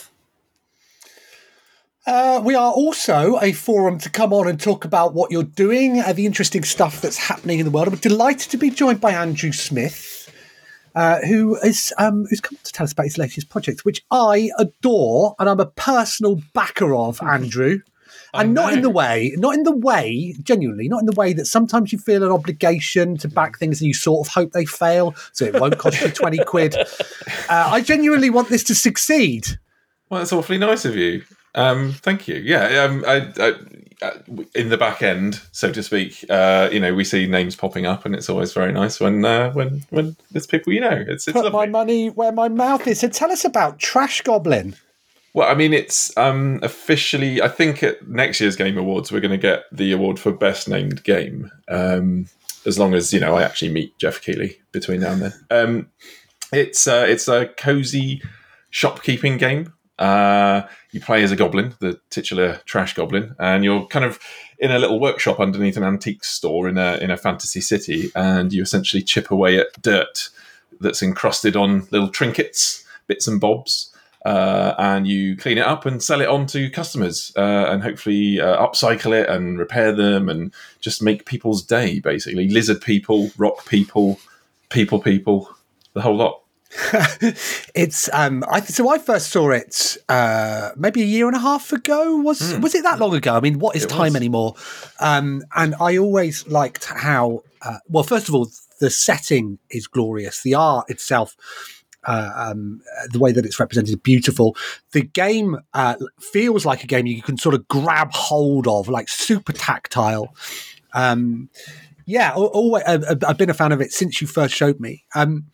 Uh, we are also a forum to come on and talk about what you're doing, uh, the interesting stuff that's happening in the world. I'm delighted to be joined by Andrew Smith, uh, who is um, who's come to tell us about his latest project, which I adore, and I'm a personal backer of. Andrew, and not in the way, not in the way, genuinely, not in the way that sometimes you feel an obligation to back things and you sort of hope they fail, so it won't cost you twenty quid. Uh, I genuinely want this to succeed. Well, that's awfully nice of you. Um, thank you. Yeah, um, I, I, in the back end, so to speak, uh, you know, we see names popping up, and it's always very nice when uh, when when there's people you know. It's, it's Put lovely. my money where my mouth is. So tell us about Trash Goblin. Well, I mean, it's um, officially. I think at next year's Game Awards, we're going to get the award for best named game. Um, as long as you know, I actually meet Geoff Keighley between now and then. Um, it's uh, it's a cozy shopkeeping game. Uh, you play as a goblin, the titular trash goblin, and you're kind of in a little workshop underneath an antique store in a in a fantasy city, and you essentially chip away at dirt that's encrusted on little trinkets, bits and bobs, uh, and you clean it up and sell it on to customers, uh, and hopefully uh, upcycle it and repair them, and just make people's day. Basically, lizard people, rock people, people people, the whole lot. it's um I so I first saw it uh maybe a year and a half ago was was it that long ago I mean what is It time was. anymore um and I always liked how uh, well first of all the setting is glorious the art itself uh, um, the way that it's represented is beautiful. The game uh, feels like a game you can sort of grab hold of, like super tactile. Um, yeah, always, I've been a fan of it since you first showed me. Um,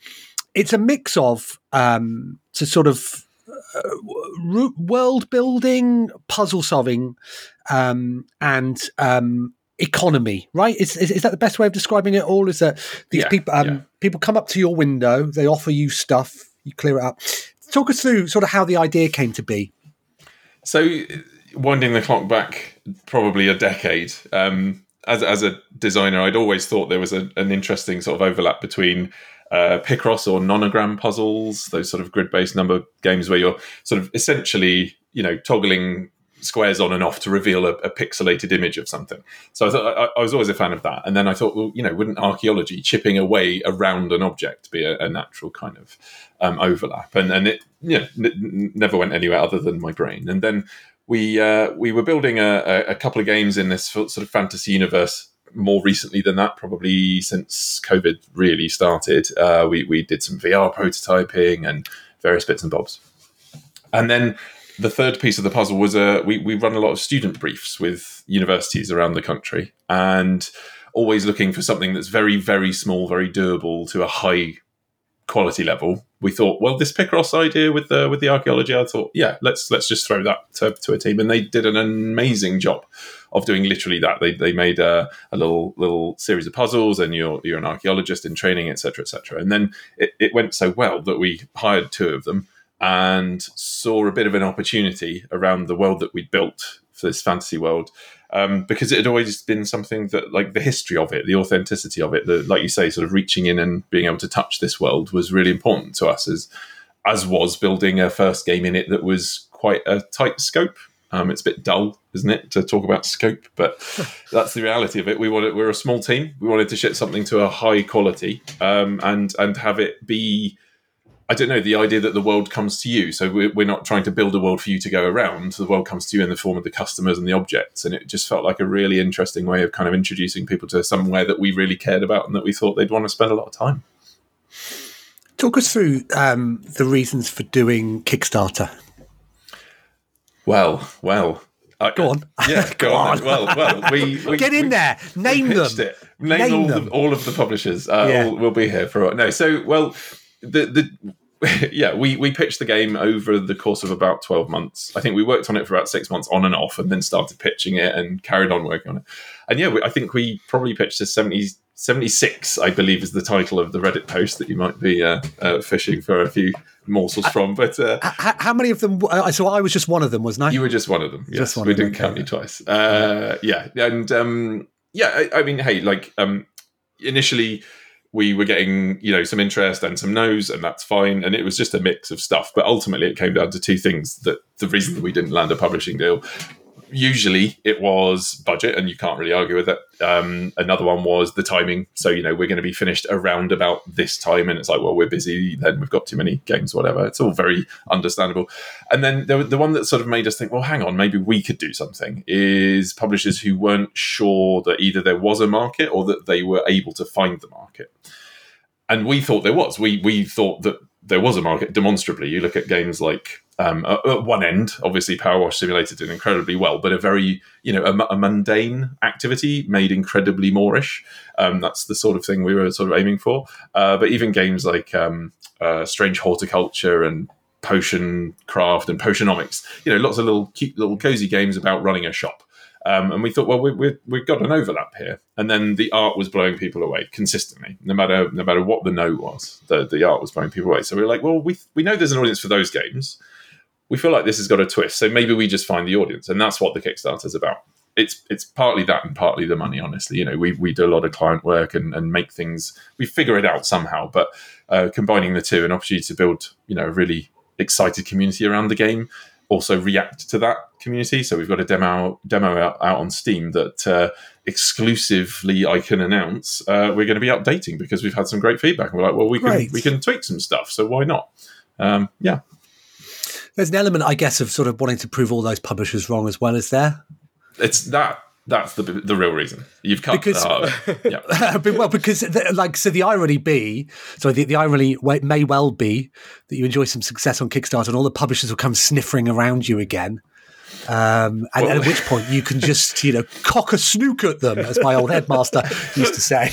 it's a mix of um, to sort of uh, world building, puzzle solving, um, and um, economy. Right? Is, is is that the best way of describing it all? Is that these Yeah, people um, yeah. people come up to your window, they offer you stuff, you clear it up. Talk us through sort of how the idea came to be. So, winding the clock back probably a decade, um, as, as a designer, I'd always thought there was a, an interesting sort of overlap between uh, Picross or nonogram puzzles, those sort of grid based number games where you're sort of essentially, you know, toggling squares on and off to reveal a, a pixelated image of something. So I thought I, I was always a fan of that. And then I thought, well, you know, wouldn't archaeology chipping away around an object be a, a natural kind of um, overlap? And and it you know, n- never went anywhere other than my brain. And then we uh, we were building a, a couple of games in this sort of fantasy universe. More recently than that, probably since COVID really started, uh, we we did some VR prototyping and various bits and bobs. And then the third piece of the puzzle was uh, we, we run a lot of student briefs with universities around the country and always looking for something that's very, very small, very doable to a high quality level. We thought, well, this Picross idea with the with the archaeology, I thought, yeah, let's let's just throw that to, to a team, and they did an amazing job of doing literally that. They, they made a, a little little series of puzzles, and you're you're an archaeologist in training, etc., etc. And then it, it went so well that we hired two of them and saw a bit of an opportunity around the world that we'd built for this fantasy world um, because it had always been something that like the history of it the authenticity of it the, like you say sort of reaching in and being able to touch this world was really important to us as as was building a first game in it that was quite a tight scope um, it's a bit dull, isn't it, to talk about scope? But that's the reality of it. We wanted we're a small team. We wanted to ship something to a high quality um, and and have it be I don't know, the idea that the world comes to you. So we're, we're not trying to build a world for you to go around. The world comes to you in the form of the customers and the objects. And it just felt like a really interesting way of kind of introducing people to somewhere that we really cared about and that we thought they'd want to spend a lot of time. Talk us through um, the reasons for doing Kickstarter. Well, well. Uh, Go on. Yeah, go, on. then. Well, well, we, we Get in we- there. Name them. It. Name, Name all, them. The, all of the publishers. Uh, Yeah. all, will be here for a while. No, so well, the the yeah, we we pitched the game over the course of about twelve months. I think we worked on it for about six months on and off, and then started pitching it and carried on working on it. And yeah, we, I think we probably pitched to 70, 76, I believe, is the title of the Reddit post that you might be uh, uh, fishing for a few morsels from. But uh, How, how many of them? Uh, so I was just one of them, wasn't I? you were just one of them. Yes, Just one we didn't count you twice. Uh, yeah, and um, yeah, I, I mean, hey, like um, initially we were getting you know some interest and some no's, and that's fine. And it was just a mix of stuff. But ultimately, it came down to two things: that the reason that we didn't land a publishing deal. Usually, it was budget, and you can't really argue with it. Um, another one was the timing. So you know, we're going to be finished around about this time, and it's like, well, we're busy. Then we've got too many games, whatever. It's all very understandable. And then the, the one that sort of made us think, well, hang on, maybe we could do something is publishers who weren't sure that either there was a market or that they were able to find the market. And we thought there was. We we thought that there was a market demonstrably. You look at games like um, at, one end, obviously PowerWash Simulator did incredibly well, but a very you know a, a mundane activity made incredibly moreish. Um, that's the sort of thing we were sort of aiming for. Uh, but even games like um, uh, Strange Horticulture and Potion Craft and Potionomics, you know, lots of little cute little cozy games about running a shop. Um, and we thought, well, we, we, we've got an overlap here. And then the art was blowing people away consistently, no matter no matter what the no was. The, the art was blowing people away. So we were like, well, we we know there's an audience for those games. We feel like this has got a twist, so maybe we just find the audience, and that's what the Kickstarter is about. It's it's partly that and partly the money. Honestly, you know, we we do a lot of client work and, and make things. We figure it out somehow, but uh, combining the two, an opportunity to build, you know, a really excited community around the game also react to that community. So we've got a demo demo out, out on Steam that uh, exclusively I can announce uh, we're going to be updating because we've had some great feedback. And we're like, well, we can we can tweak some stuff, so why not? Um, yeah, There's an element, I guess, of sort of wanting to prove all those publishers wrong as well is there. it's that that's the the real reason you've cut Because- the heart. Yeah. Well, because the, like, so the irony be, so the, the irony may well be that you enjoy some success on Kickstarter, and all the publishers will come sniffering around you again. Um, and, Well- at which point you can just, you know, cock a snook at them, as my old headmaster used to say.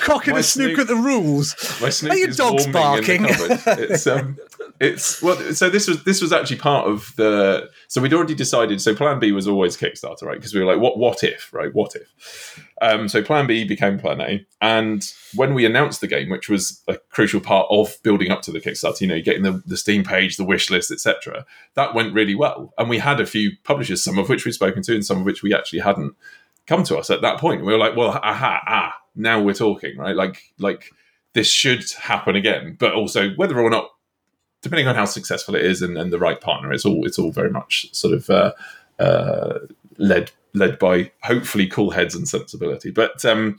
Cocking a snook snook- at the rules. My snook Are your dogs barking? It's um, it's well. So this was this was actually part of the. So we'd already decided. So Plan B was always Kickstarter, right? Because we were like, what what if, right? What if? Um, so Plan B became Plan A, and when we announced the game, which was a crucial part of building up to the Kickstarter, you know, getting the, the Steam page, the wish list, etc., that went really well. And we had a few publishers, some of which we'd spoken to, and some of which we actually hadn't come to us at that point. We were like, well, aha, ah, now we're talking, right? Like, like this should happen again. But also, whether or not, depending on how successful it is and, and the right partner, it's all it's all very much sort of uh, uh, led led by hopefully cool heads and sensibility. But um,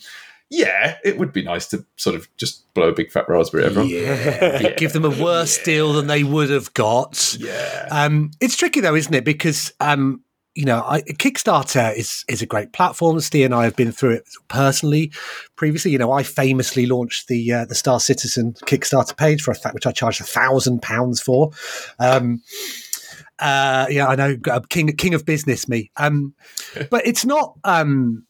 yeah, it would be nice to sort of just blow a big fat raspberry at everyone. Yeah. Give them a worse deal than they would have got. Yeah. Um, it's tricky though, isn't it? Because um, you know, I, Kickstarter is is a great platform. Steve and I have been through it personally previously. You know, I famously launched the uh, the Star Citizen Kickstarter page for a fact which I charged a thousand pounds for. Um, uh, yeah, I know, uh, king king of business, me. Um, but it's not. Um,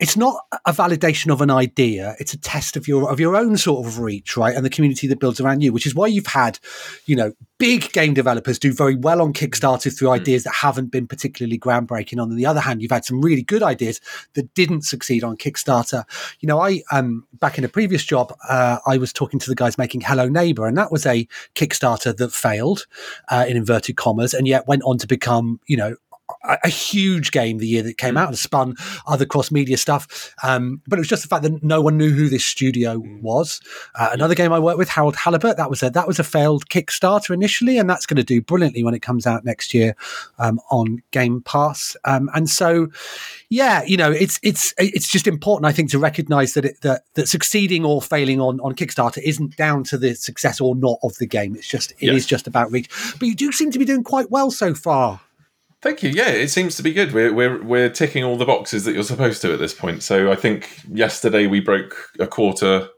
it's not a validation of an idea it's a test of your of your own sort of reach right and the community that builds around you which is why you've had you know big game developers do very well on kickstarter through ideas that haven't been particularly groundbreaking on the other hand. You've had some really good ideas that didn't succeed on kickstarter. You know i um back in a previous job uh, i was talking to the guys making hello neighbor and that was a kickstarter that failed uh, in inverted commas and yet went on to become you know a, a huge game the year that came out and spun other cross media stuff. Um, but it was just the fact that no one knew who this studio was. Uh, another game I worked with, Harold Halibut, that was a that was a failed Kickstarter initially, and that's going to do brilliantly when it comes out next year um, on Game Pass. Um, and so, yeah, you know, it's it's it's just important, I think, to recognise that it, that that succeeding or failing on on Kickstarter isn't down to the success or not of the game. It's just it is Yeah. just about reach. But you do seem to be doing quite well so far. Thank you. Yeah, it seems to be good. We're we're we're ticking all the boxes that you're supposed to at this point. So I think yesterday we broke a quarter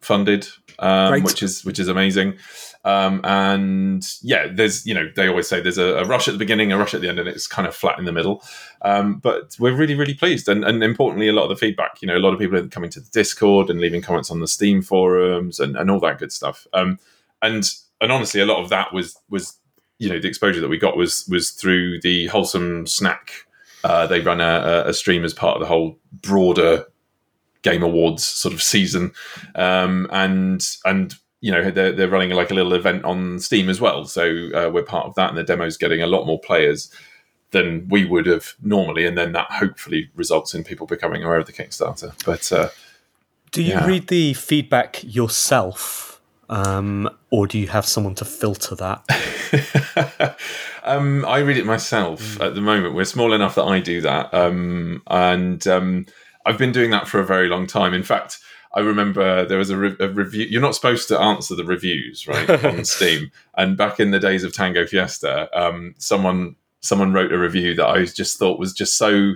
funded, um, which is which is amazing. Um, and yeah, there's you know they always say there's a, a rush at the beginning, a rush at the end, and it's kind of flat in the middle. Um, but we're really really pleased, and, and importantly, a lot of the feedback. You know, a lot of people are coming to the Discord and leaving comments on the Steam forums and, and all that good stuff. Um, and and honestly, a lot of that was was you know the exposure that we got was was through the wholesome snack. Uh, they run a, a stream as part of the whole broader game awards sort of season, um, and and you know they're, they're running like a little event on Steam as well. So uh, we're part of that, and the demo's getting a lot more players than we would have normally, and then that hopefully results in people becoming aware of the Kickstarter. But uh, Do you Yeah. read the feedback yourself, um, or do you have someone to filter that? um, I read it myself at the moment. We're small enough that I do that, um, and um, I've been doing that for a very long time. In fact, I remember there was a, re- a review. You're not supposed to answer the reviews, right, on Steam. And back in the days of Tango Fiesta, um, someone someone wrote a review that I just thought was just so.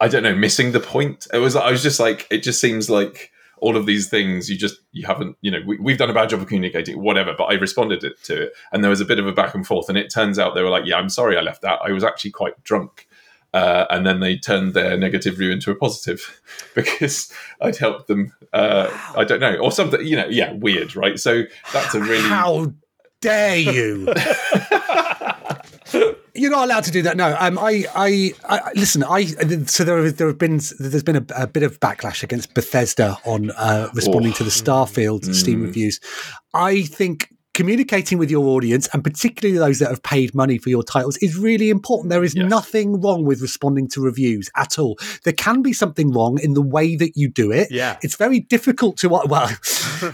I don't know, missing the point. It was. I was just like, it just seems like all of these things you just you haven't you know we, we've done a bad job of communicating whatever but i responded to it. And there was a bit of a back and forth and it turns out they were like yeah i'm sorry i left that. I was actually quite drunk. Uh, and then they turned their negative review into a positive because i'd helped them uh, i don't know or something you know yeah weird right? So that's a really How dare you? You're not allowed to do that. No, um, I, I, I listen. I so there, there have been there's been a, a bit of backlash against Bethesda on uh, responding Oh. to the Starfield Steam Mm. reviews. I think communicating with your audience and particularly those that have paid money for your titles is really important. There is nothing wrong with responding to reviews at all. There can be something wrong in the way that you do it. Yeah. it's very difficult to well.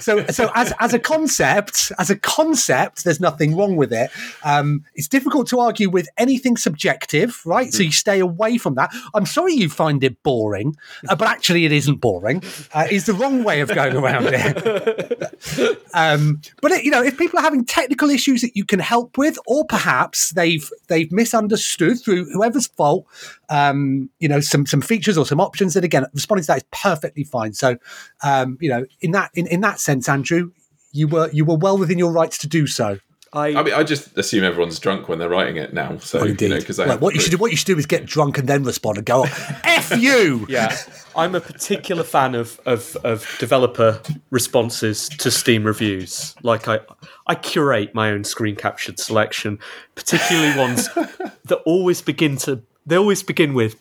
so so as as a concept, as a concept, there's nothing wrong with it. Um, it's difficult to argue with anything subjective, right? So you stay away from that. I'm sorry you find it boring, uh, but actually it isn't boring. Uh, is the wrong way of going around it. um, but it, you know, if people are having technical issues that you can help with, or perhaps they've they've misunderstood through whoever's fault, um, you know, some some features or some options. That again, responding to that is perfectly fine. So, um, you know, in that in, in that sense, Andrew, you were you were well within your rights to do so. I, I mean, I just assume everyone's drunk when they're writing it now. So Well, you know, because Well, what you should do, what you should do is get drunk and then respond and go, "F you." yeah, I'm a particular fan of, of of developer responses to Steam reviews. Like I, I curate my own screen captured selection, particularly ones that always begin to they always begin with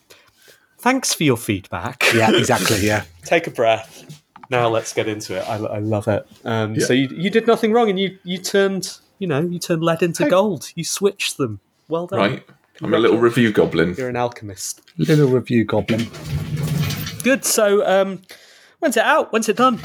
"Thanks for your feedback." Yeah, exactly. Yeah. Take a breath. Now let's get into it. I, I love it. Um, Yeah. So you you did nothing wrong, and you you turned you know you turned lead into gold. You switched them. Well done. right, I'm a little review goblin. You're an alchemist. Little review goblin. Good. So um, when's it out? When's it done?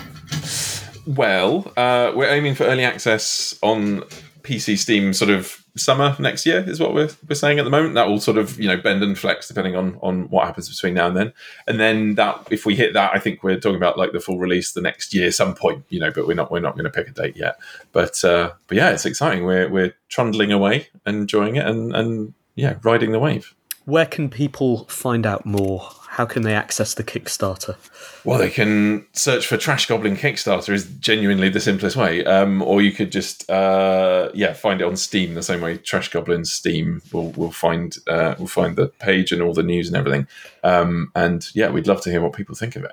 Well, uh, we're aiming for early access on PC Steam sort of summer next year is what we're, we're saying at the moment. That will sort of you know bend and flex depending on on what happens between now and then. And then that if we hit that, I think we're talking about like the full release the next year some point. You know, but we're not we're not going to pick a date yet. But uh, but yeah, it's exciting. We're we're trundling away, enjoying it, and and yeah, riding the wave. Where can people find out more? How can they access the Kickstarter? Well, they can search for Trash Goblin Kickstarter is genuinely the simplest way, um, or you could just uh, yeah find it on Steam the same way Trash Goblin Steam will will find uh, will find the page and all the news and everything. Um, and yeah, we'd love to hear what people think of it.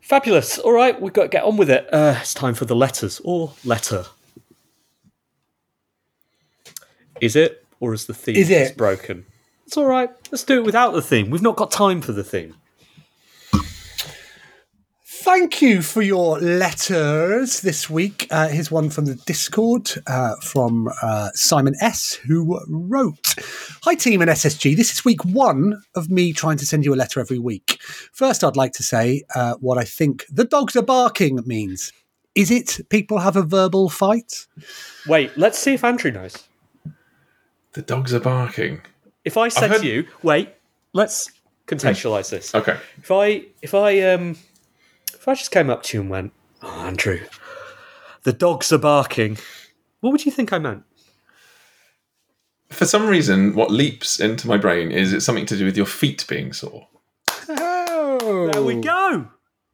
Fabulous. All right, we've got to get on with it. Uh, it's time for the letters or letter. Is it or is the theme Is it? broken? It's all right. Let's do it without the theme. We've not got time for the theme. Thank you for your letters this week. Uh, here's one from the Discord uh, from uh, Simon S., who wrote Hi, team and SSG. This is week one of me trying to send you a letter every week. First, I'd like to say uh, what I think the dogs are barking means. Is it people have a verbal fight? Wait, let's see if Andrew knows. The dogs are barking. If I said heard- to you, wait, let's contextualize this. Okay. If I if I um if I just came up to you and went, "Oh, Andrew, the dogs are barking," what would you think I meant? For some reason, what leaps into my brain is it's something to do with your feet being sore. Oh, There we go.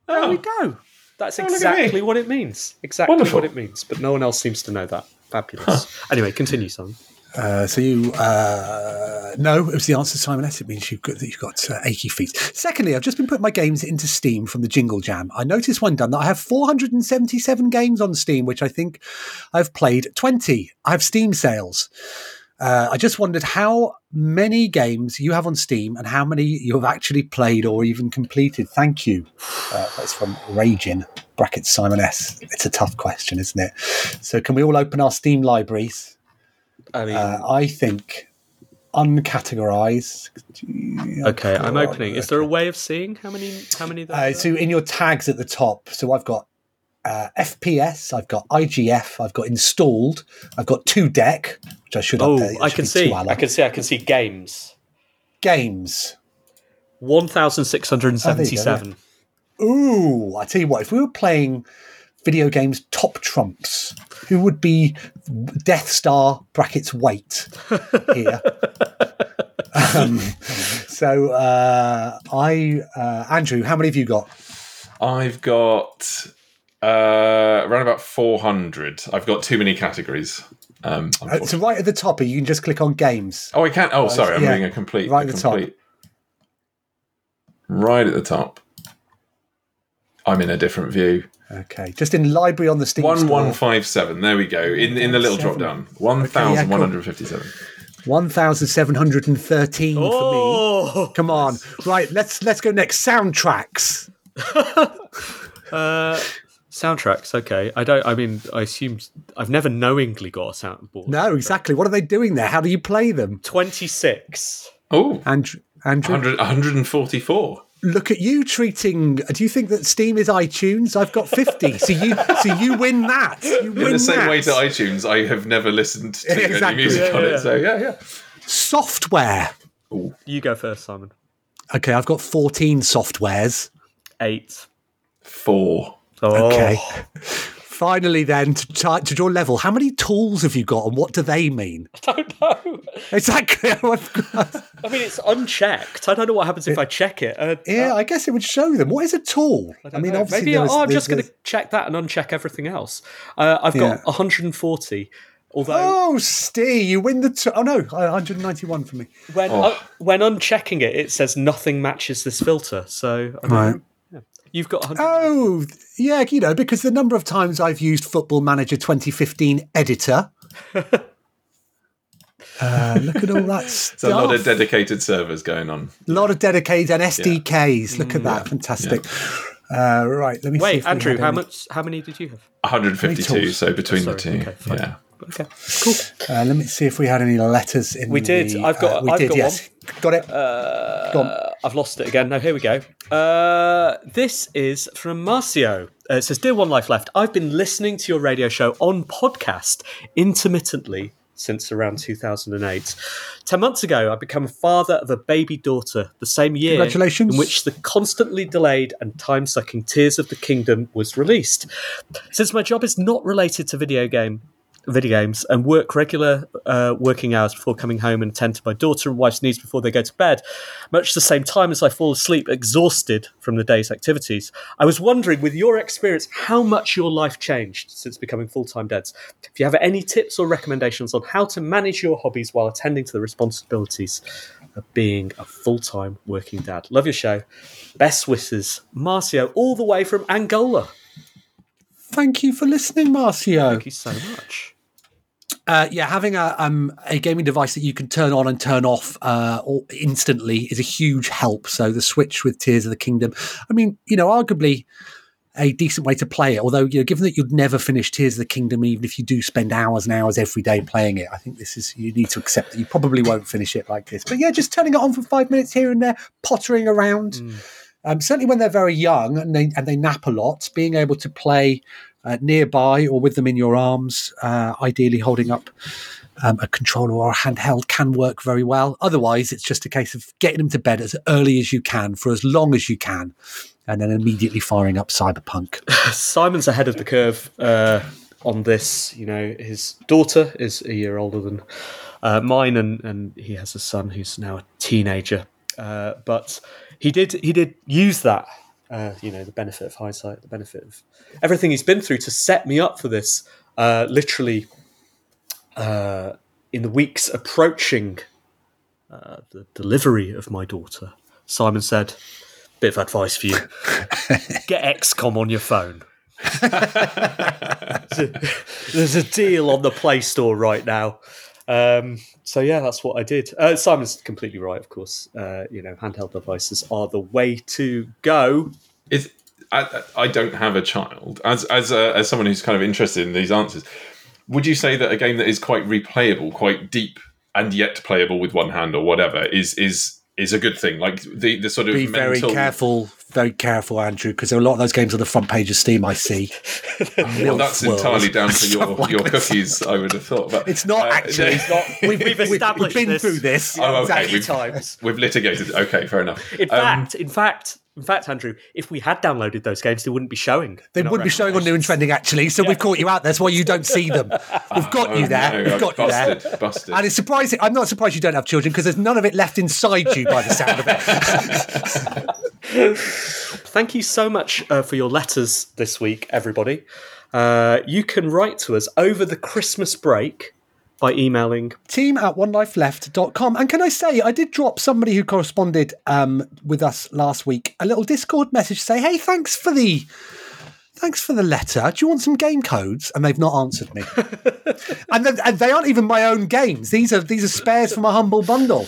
There we go. That's Oh, exactly what it means. Exactly Wonderful. what it means. But no one else seems to know that. Fabulous. Anyway, continue, son. Uh, so you uh, no, it was the answer, Simon S. It means you've got you've got uh, achy feet. Secondly, I've just been putting my games into Steam from the Jingle Jam. I noticed one done that I have 477 games on Steam, which I think I've played 20. I have Steam sales. Uh, I just wondered how many games you have on Steam and how many you have actually played or even completed. Thank you. Uh, that's from Raging brackets Simon S. It's a tough question, isn't it? So, can we all open our Steam libraries? I mean, Uh, I think uncategorized. okay, I'm opening. Is there a way of seeing how many? How many? There Uh, are? so in your tags at the top, so I've got uh, FPS, I've got IGF, I've got installed, I've got two deck, which I should oh, update. It I can see. two I can see. I can see games. games. One thousand six hundred and seventy-seven. Ooh, I tell you what, if we were playing video games top trumps, who would be Death Star brackets weight here? um, so uh, I, uh, Andrew, how many have you got? I've got uh, around about 400. I've got too many categories. Um, Uh, so right at the top, you can just click on games. oh, I can't. Oh, Uh, sorry. I'm yeah, reading a complete. right a at the top. complete, Right at the top. I'm in a different view. Okay, just in library on the Steam One store. one five seven. There we go. In in the little drop down. One Okay, yeah, thousand one cool. hundred fifty seven. 1713 for Oh! me. Come on. Right, let's let's go next. Soundtracks. Uh, soundtracks. Okay. I don't. I mean, I assume I've never knowingly got a soundboard. No, exactly. What are they doing there? How do you play them? Twenty-six. Oh, Andrew, Andrew 100, 144. Look at you treating. Do you think that Steam is iTunes? I've got 50. so you so you win that. You win In the same that. way to iTunes, I have never listened to Exactly. any music Yeah, on yeah. it. So yeah, yeah. Software. You go first, Simon. Okay, I've got 14 softwares. Eight. Four. Oh. Okay. Finally, then, to, ti- to draw level, how many tools have you got and what do they mean? I don't know. Exactly. I've I mean, it's unchecked. I don't know what happens if I check it. Uh, yeah, I guess it would show them. What is a tool? I, don't mean, know. obviously, maybe there is- oh, I'm there's- just going to check that and uncheck everything else. Uh, I've Yeah. got 140. Although Oh, Steve, you win the. T- oh no, 191 for me. when Oh. uh, when unchecking it, it says nothing matches this filter. So I don't Right. Know. Yeah. You've got 100. Oh, yeah, you know, because the number of times I've used Football Manager 2015 editor. Uh, look at all that It's stuff. a lot of dedicated servers going on. A lot of dedicated and SDKs. Look at that, fantastic. Uh, right, let me see. Wait, Andrew, how any- much? How many did you have? 152. So between Oh, the two, Okay, fine. yeah. Okay, cool. Uh, let me see if we had any letters in. We did. the- I've got- uh, we I've did. got yes, got it. Uh, Go. I've lost it again. No, here we go. Uh, this is from Marcio. Uh, it says, Dear One Life Left, I've been listening to your radio show on podcast intermittently since around 2008. Ten months ago, I became a father of a baby daughter the same year Congratulations. in which the constantly delayed and time sucking Tears of the Kingdom was released. Since my job is not related to video game video games and work regular uh, working hours before coming home and attend to my daughter and wife's needs before they go to bed, much the same time as I fall asleep exhausted from the day's activities. I was wondering, with your experience, how much your life changed since becoming full time dads. If you have any tips or recommendations on how to manage your hobbies while attending to the responsibilities of being a full time working dad. Love your show. Best wishes, Marcio, all the way from Angola. Thank you for listening, Marcio. Thank you so much. Uh, yeah, having a um, a gaming device that you can turn on and turn off uh, instantly is a huge help. So the Switch with Tears of the Kingdom, I mean, you know, arguably a decent way to play it. Although, you know, given that you'd never finish Tears of the Kingdom, even if you do spend hours and hours every day playing it, I think this is you need to accept that you probably won't finish it like this. But yeah, just turning it on for five minutes here and there, pottering around. Um, certainly when they're very young and they and they nap a lot, being able to play uh, nearby or with them in your arms, uh, ideally holding up um, a controller or a handheld, can work very well. Otherwise, it's just a case of getting them to bed as early as you can for as long as you can, and then immediately firing up Cyberpunk. Simon's ahead of the curve uh, on this. You know, his daughter is a year older than uh, mine, and, and he has a son who's now a teenager. Uh, but he did he did use that, uh, you know, the benefit of hindsight, the benefit of everything he's been through to set me up for this. Uh, literally, uh, in the weeks approaching uh, the delivery of my daughter, Simon said, "Bit of advice for you: get XCOM on your phone." there's, a, there's a deal on the Play Store right now. Um, so yeah, that's what I did. Uh, Simon's completely right, of course. Uh, you know, handheld devices are the way to go. Is I, I don't have a child. As as a, as someone who's kind of interested in these answers, would you say that a game that is quite replayable, quite deep, and yet playable with one hand or whatever is is is a good thing? Like the the sort of Be very mental- careful, very careful, Andrew, because there are a lot of those games on the front page of Steam. I see. Well, that's Milf entirely down to your, like your cookies, I would have thought. But It's not uh, actually. It's not. We've, We've we've, established we've been this. through this. Oh, okay. Exactly We've, times. we've litigated. Okay, fair enough. In Um, fact, in fact, in fact, Andrew, if we had downloaded those games, they wouldn't be showing. They wouldn't would be showing on new and trending actually, so we've caught you out. That's why you don't see them. We've got Oh, you there. no, We've I've got you there. busted, busted. And it's surprising. I'm not surprised you don't have children because there's none of it left inside you by the sound of it. Thank you so much uh, for your letters this week, everybody. Uh, you can write to us over the Christmas break by emailing. Team at onelifeleft.com. And can I say, I did drop somebody who corresponded um, with us last week a little Discord message say, hey, thanks for the. Thanks for the letter. Do you want some game codes? And they've not answered me. and, then, and they aren't even my own games. These are these are spares from a humble bundle.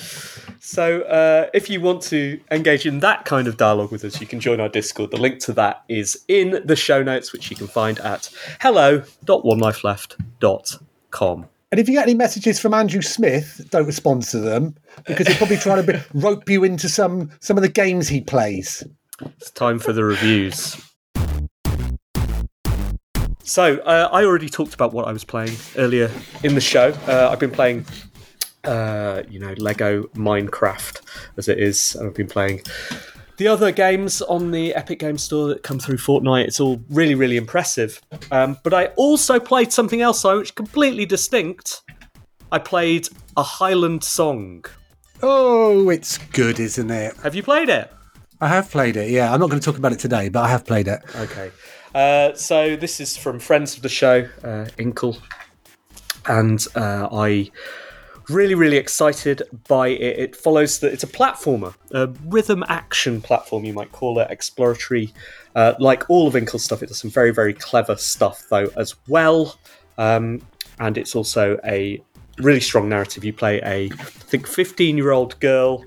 So, uh, if you want to engage in that kind of dialogue with us, you can join our Discord. The link to that is in the show notes, which you can find at hello.onelifeleft.com. And if you get any messages from Andrew Smith, don't respond to them because he's probably trying to rope you into some some of the games he plays. It's time for the reviews. So, uh, I already talked about what I was playing earlier in the show. Uh, I've been playing, uh, you know, Lego Minecraft as it is. and I've been playing the other games on the Epic Game Store that come through Fortnite. It's all really, really impressive. Um, but I also played something else, though, which is completely distinct. I played a Highland song. Oh, it's good, isn't it? Have you played it? I have played it. Yeah, I'm not going to talk about it today, but I have played it. Okay. Uh, so this is from friends of the show, uh, Inkle, and uh, I really, really excited by it. It follows that it's a platformer, a rhythm action platform, you might call it, exploratory. Uh, like all of Inkle's stuff, it does some very, very clever stuff though as well. Um, and it's also a really strong narrative. You play a, I think, 15 year old girl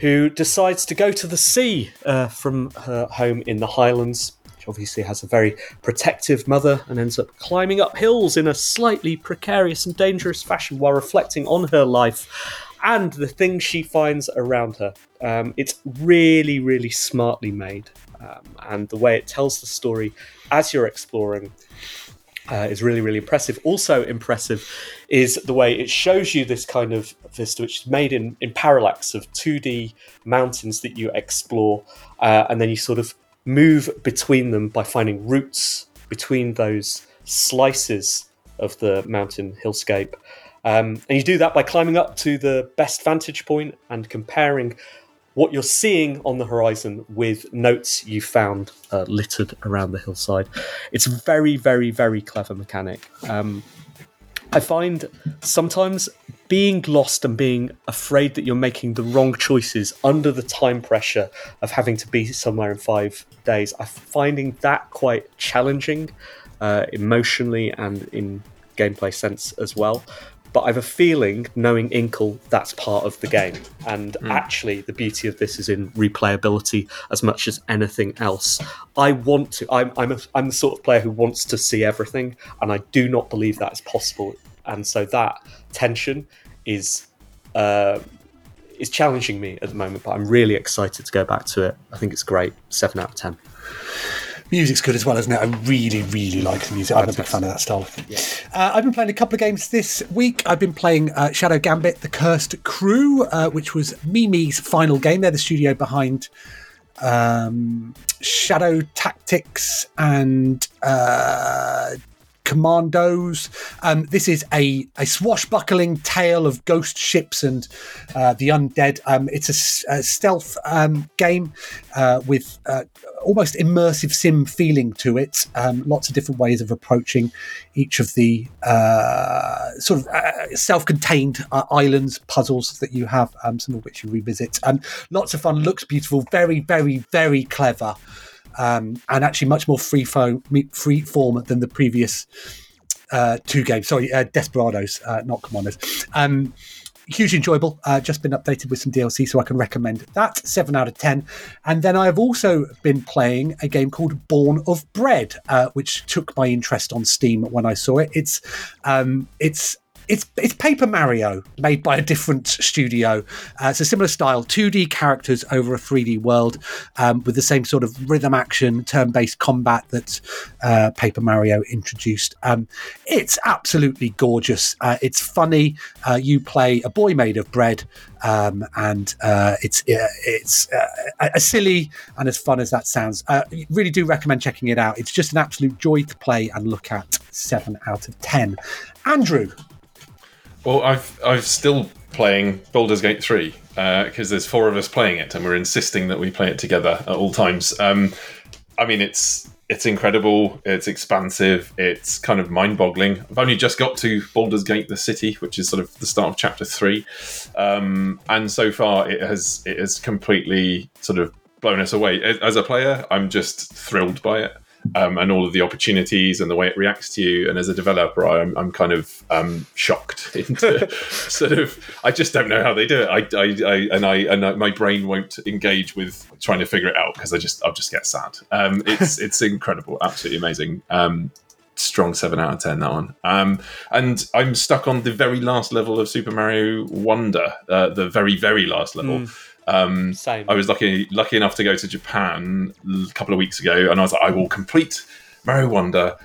who decides to go to the sea uh, from her home in the Highlands. She obviously has a very protective mother and ends up climbing up hills in a slightly precarious and dangerous fashion while reflecting on her life and the things she finds around her. Um, it's really, really smartly made, um, and the way it tells the story as you're exploring uh, is really, really impressive. Also impressive is the way it shows you this kind of vista, which is made in, in parallax of 2D mountains that you explore, uh, and then you sort of move between them by finding routes between those slices of the mountain hillscape. Um, and you do that by climbing up to the best vantage point and comparing what you're seeing on the horizon with notes you found uh, littered around the hillside. It's a very, very, very clever mechanic. Um, I find sometimes being lost and being afraid that you're making the wrong choices under the time pressure of having to be somewhere in five days, I'm finding that quite challenging uh, emotionally and in gameplay sense as well. But I have a feeling, knowing Inkle, that's part of the game. And Mm. actually, the beauty of this is in replayability as much as anything else. I want to. I'm I'm, a, I'm the sort of player who wants to see everything, and I do not believe that is possible. And so that tension is uh, is challenging me at the moment. But I'm really excited to go back to it. I think it's great. Seven out of ten. Music's good as well, isn't it? I really, really like the music. I'm a big fan of that style. Uh, I've been playing a couple of games this week. I've been playing uh, Shadow Gambit: The Cursed Crew, uh, which was Mimimi's final game. They're the studio behind um, Shadow Tactics and uh, Commandos. Um, this is a, a swashbuckling tale of ghost ships and uh, the undead. Um, it's a stealth um, game uh, with uh, almost immersive sim feeling to it. Um, lots of different ways of approaching each of the uh, sort of uh, self-contained uh, islands puzzles that you have. Um, some of which you revisit. Um, lots of fun. Looks beautiful. Very, very, very clever. Um, and actually much more free, fo- free form than the previous uh, two games. Sorry, uh, Desperados, uh, not Commandos. Um, hugely enjoyable. Uh, just been updated with some DLC, so I can recommend that. Seven out of ten. And then I have also been playing a game called Born of Bread, uh, which took my interest on Steam when I saw it. It's um, it's it's it's Paper Mario made by a different studio. Uh, it's a similar style, 2D characters over a 3D world um, with the same sort of rhythm action, turn based combat that uh, Paper Mario introduced. Um, it's absolutely gorgeous. Uh, it's funny. Uh, you play a boy made of bread. Um, and uh, it's it's uh, as silly and as fun as that sounds. Really do recommend checking it out. It's just an absolute joy to play and look at. Seven out of ten. Andrew, Well, I've I've still playing Baldur's Gate three because there's four of us playing it, and we're insisting that we play it together at all times. Um, I mean, it's it's incredible. It's expansive. It's kind of mind-boggling. I've only just got to Baldur's Gate, the city, which is sort of the start of chapter three, um, and so far it has it has completely sort of blown us away. As a player, I'm just thrilled by it. Um, and all of the opportunities and the way it reacts to you. And as a developer, I'm, I'm kind of um, shocked into sort of. I just don't know how they do it. I, I, I and I and I, my brain won't engage with trying to figure it out because I just I'll just get sad. Um, it's it's incredible, absolutely amazing. Um, strong seven out of ten that one. Um, and I'm stuck on the very last level of Super Mario Wonder, uh, the very very last level. Um, Same. I was lucky lucky enough to go to Japan a couple of weeks ago, and I was like, I will complete Mario Wonder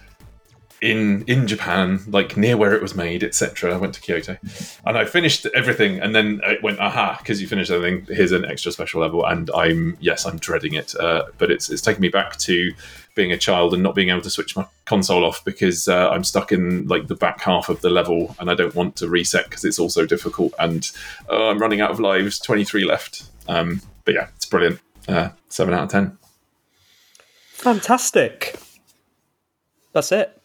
in in Japan, like near where it was made, etc. I went to Kyoto, and I finished everything, and then it went, aha, because you finished everything. Here's an extra special level, and I'm yes, I'm dreading it, uh, but it's it's taken me back to being a child and not being able to switch my console off because uh, I'm stuck in like the back half of the level, and I don't want to reset because it's also difficult, and uh, I'm running out of lives. Twenty three left. Um, but yeah, it's brilliant. Uh, seven out of ten. Fantastic. That's it.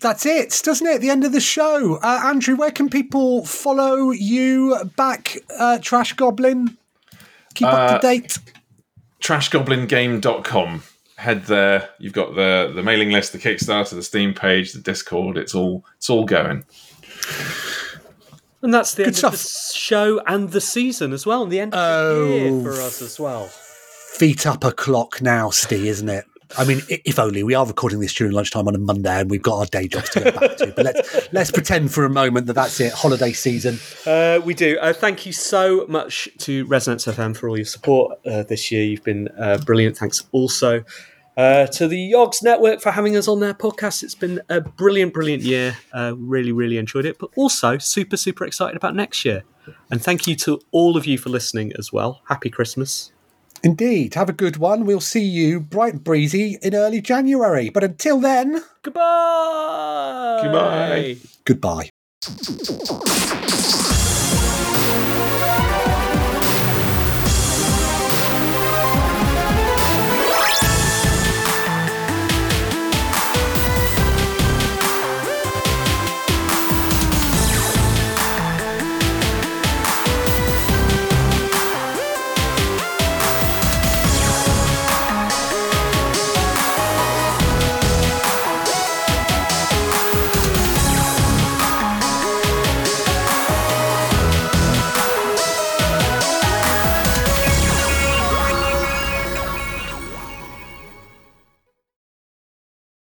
That's it, doesn't it? The end of the show. Uh, Andrew, where can people follow you back, uh, Trash Goblin? Keep up Uh, to date. trashgoblingame.com head there you've got the the mailing list the kickstarter the steam page the discord it's all it's all going And that's the Good end of the show and the season as well, and the end of the year for us as well. Feet up a clock now, Ste, isn't it? I mean, if only we are recording this during lunchtime on a Monday, and we've got our day jobs to go back to. But let's let's pretend for a moment that that's it. Holiday season. Uh, we do. Uh, thank you so much to Resonance FM for all your support uh, this year. You've been uh, brilliant. Thanks also uh, to the Yogs Network for having us on their podcast. It's been a brilliant, brilliant year. Uh, really, really enjoyed it, but also super, super excited about next year. And thank you to all of you for listening as well. Happy Christmas. Indeed. Have a good one. We'll see you bright and breezy in early January. But until then, Goodbye. Goodbye. goodbye.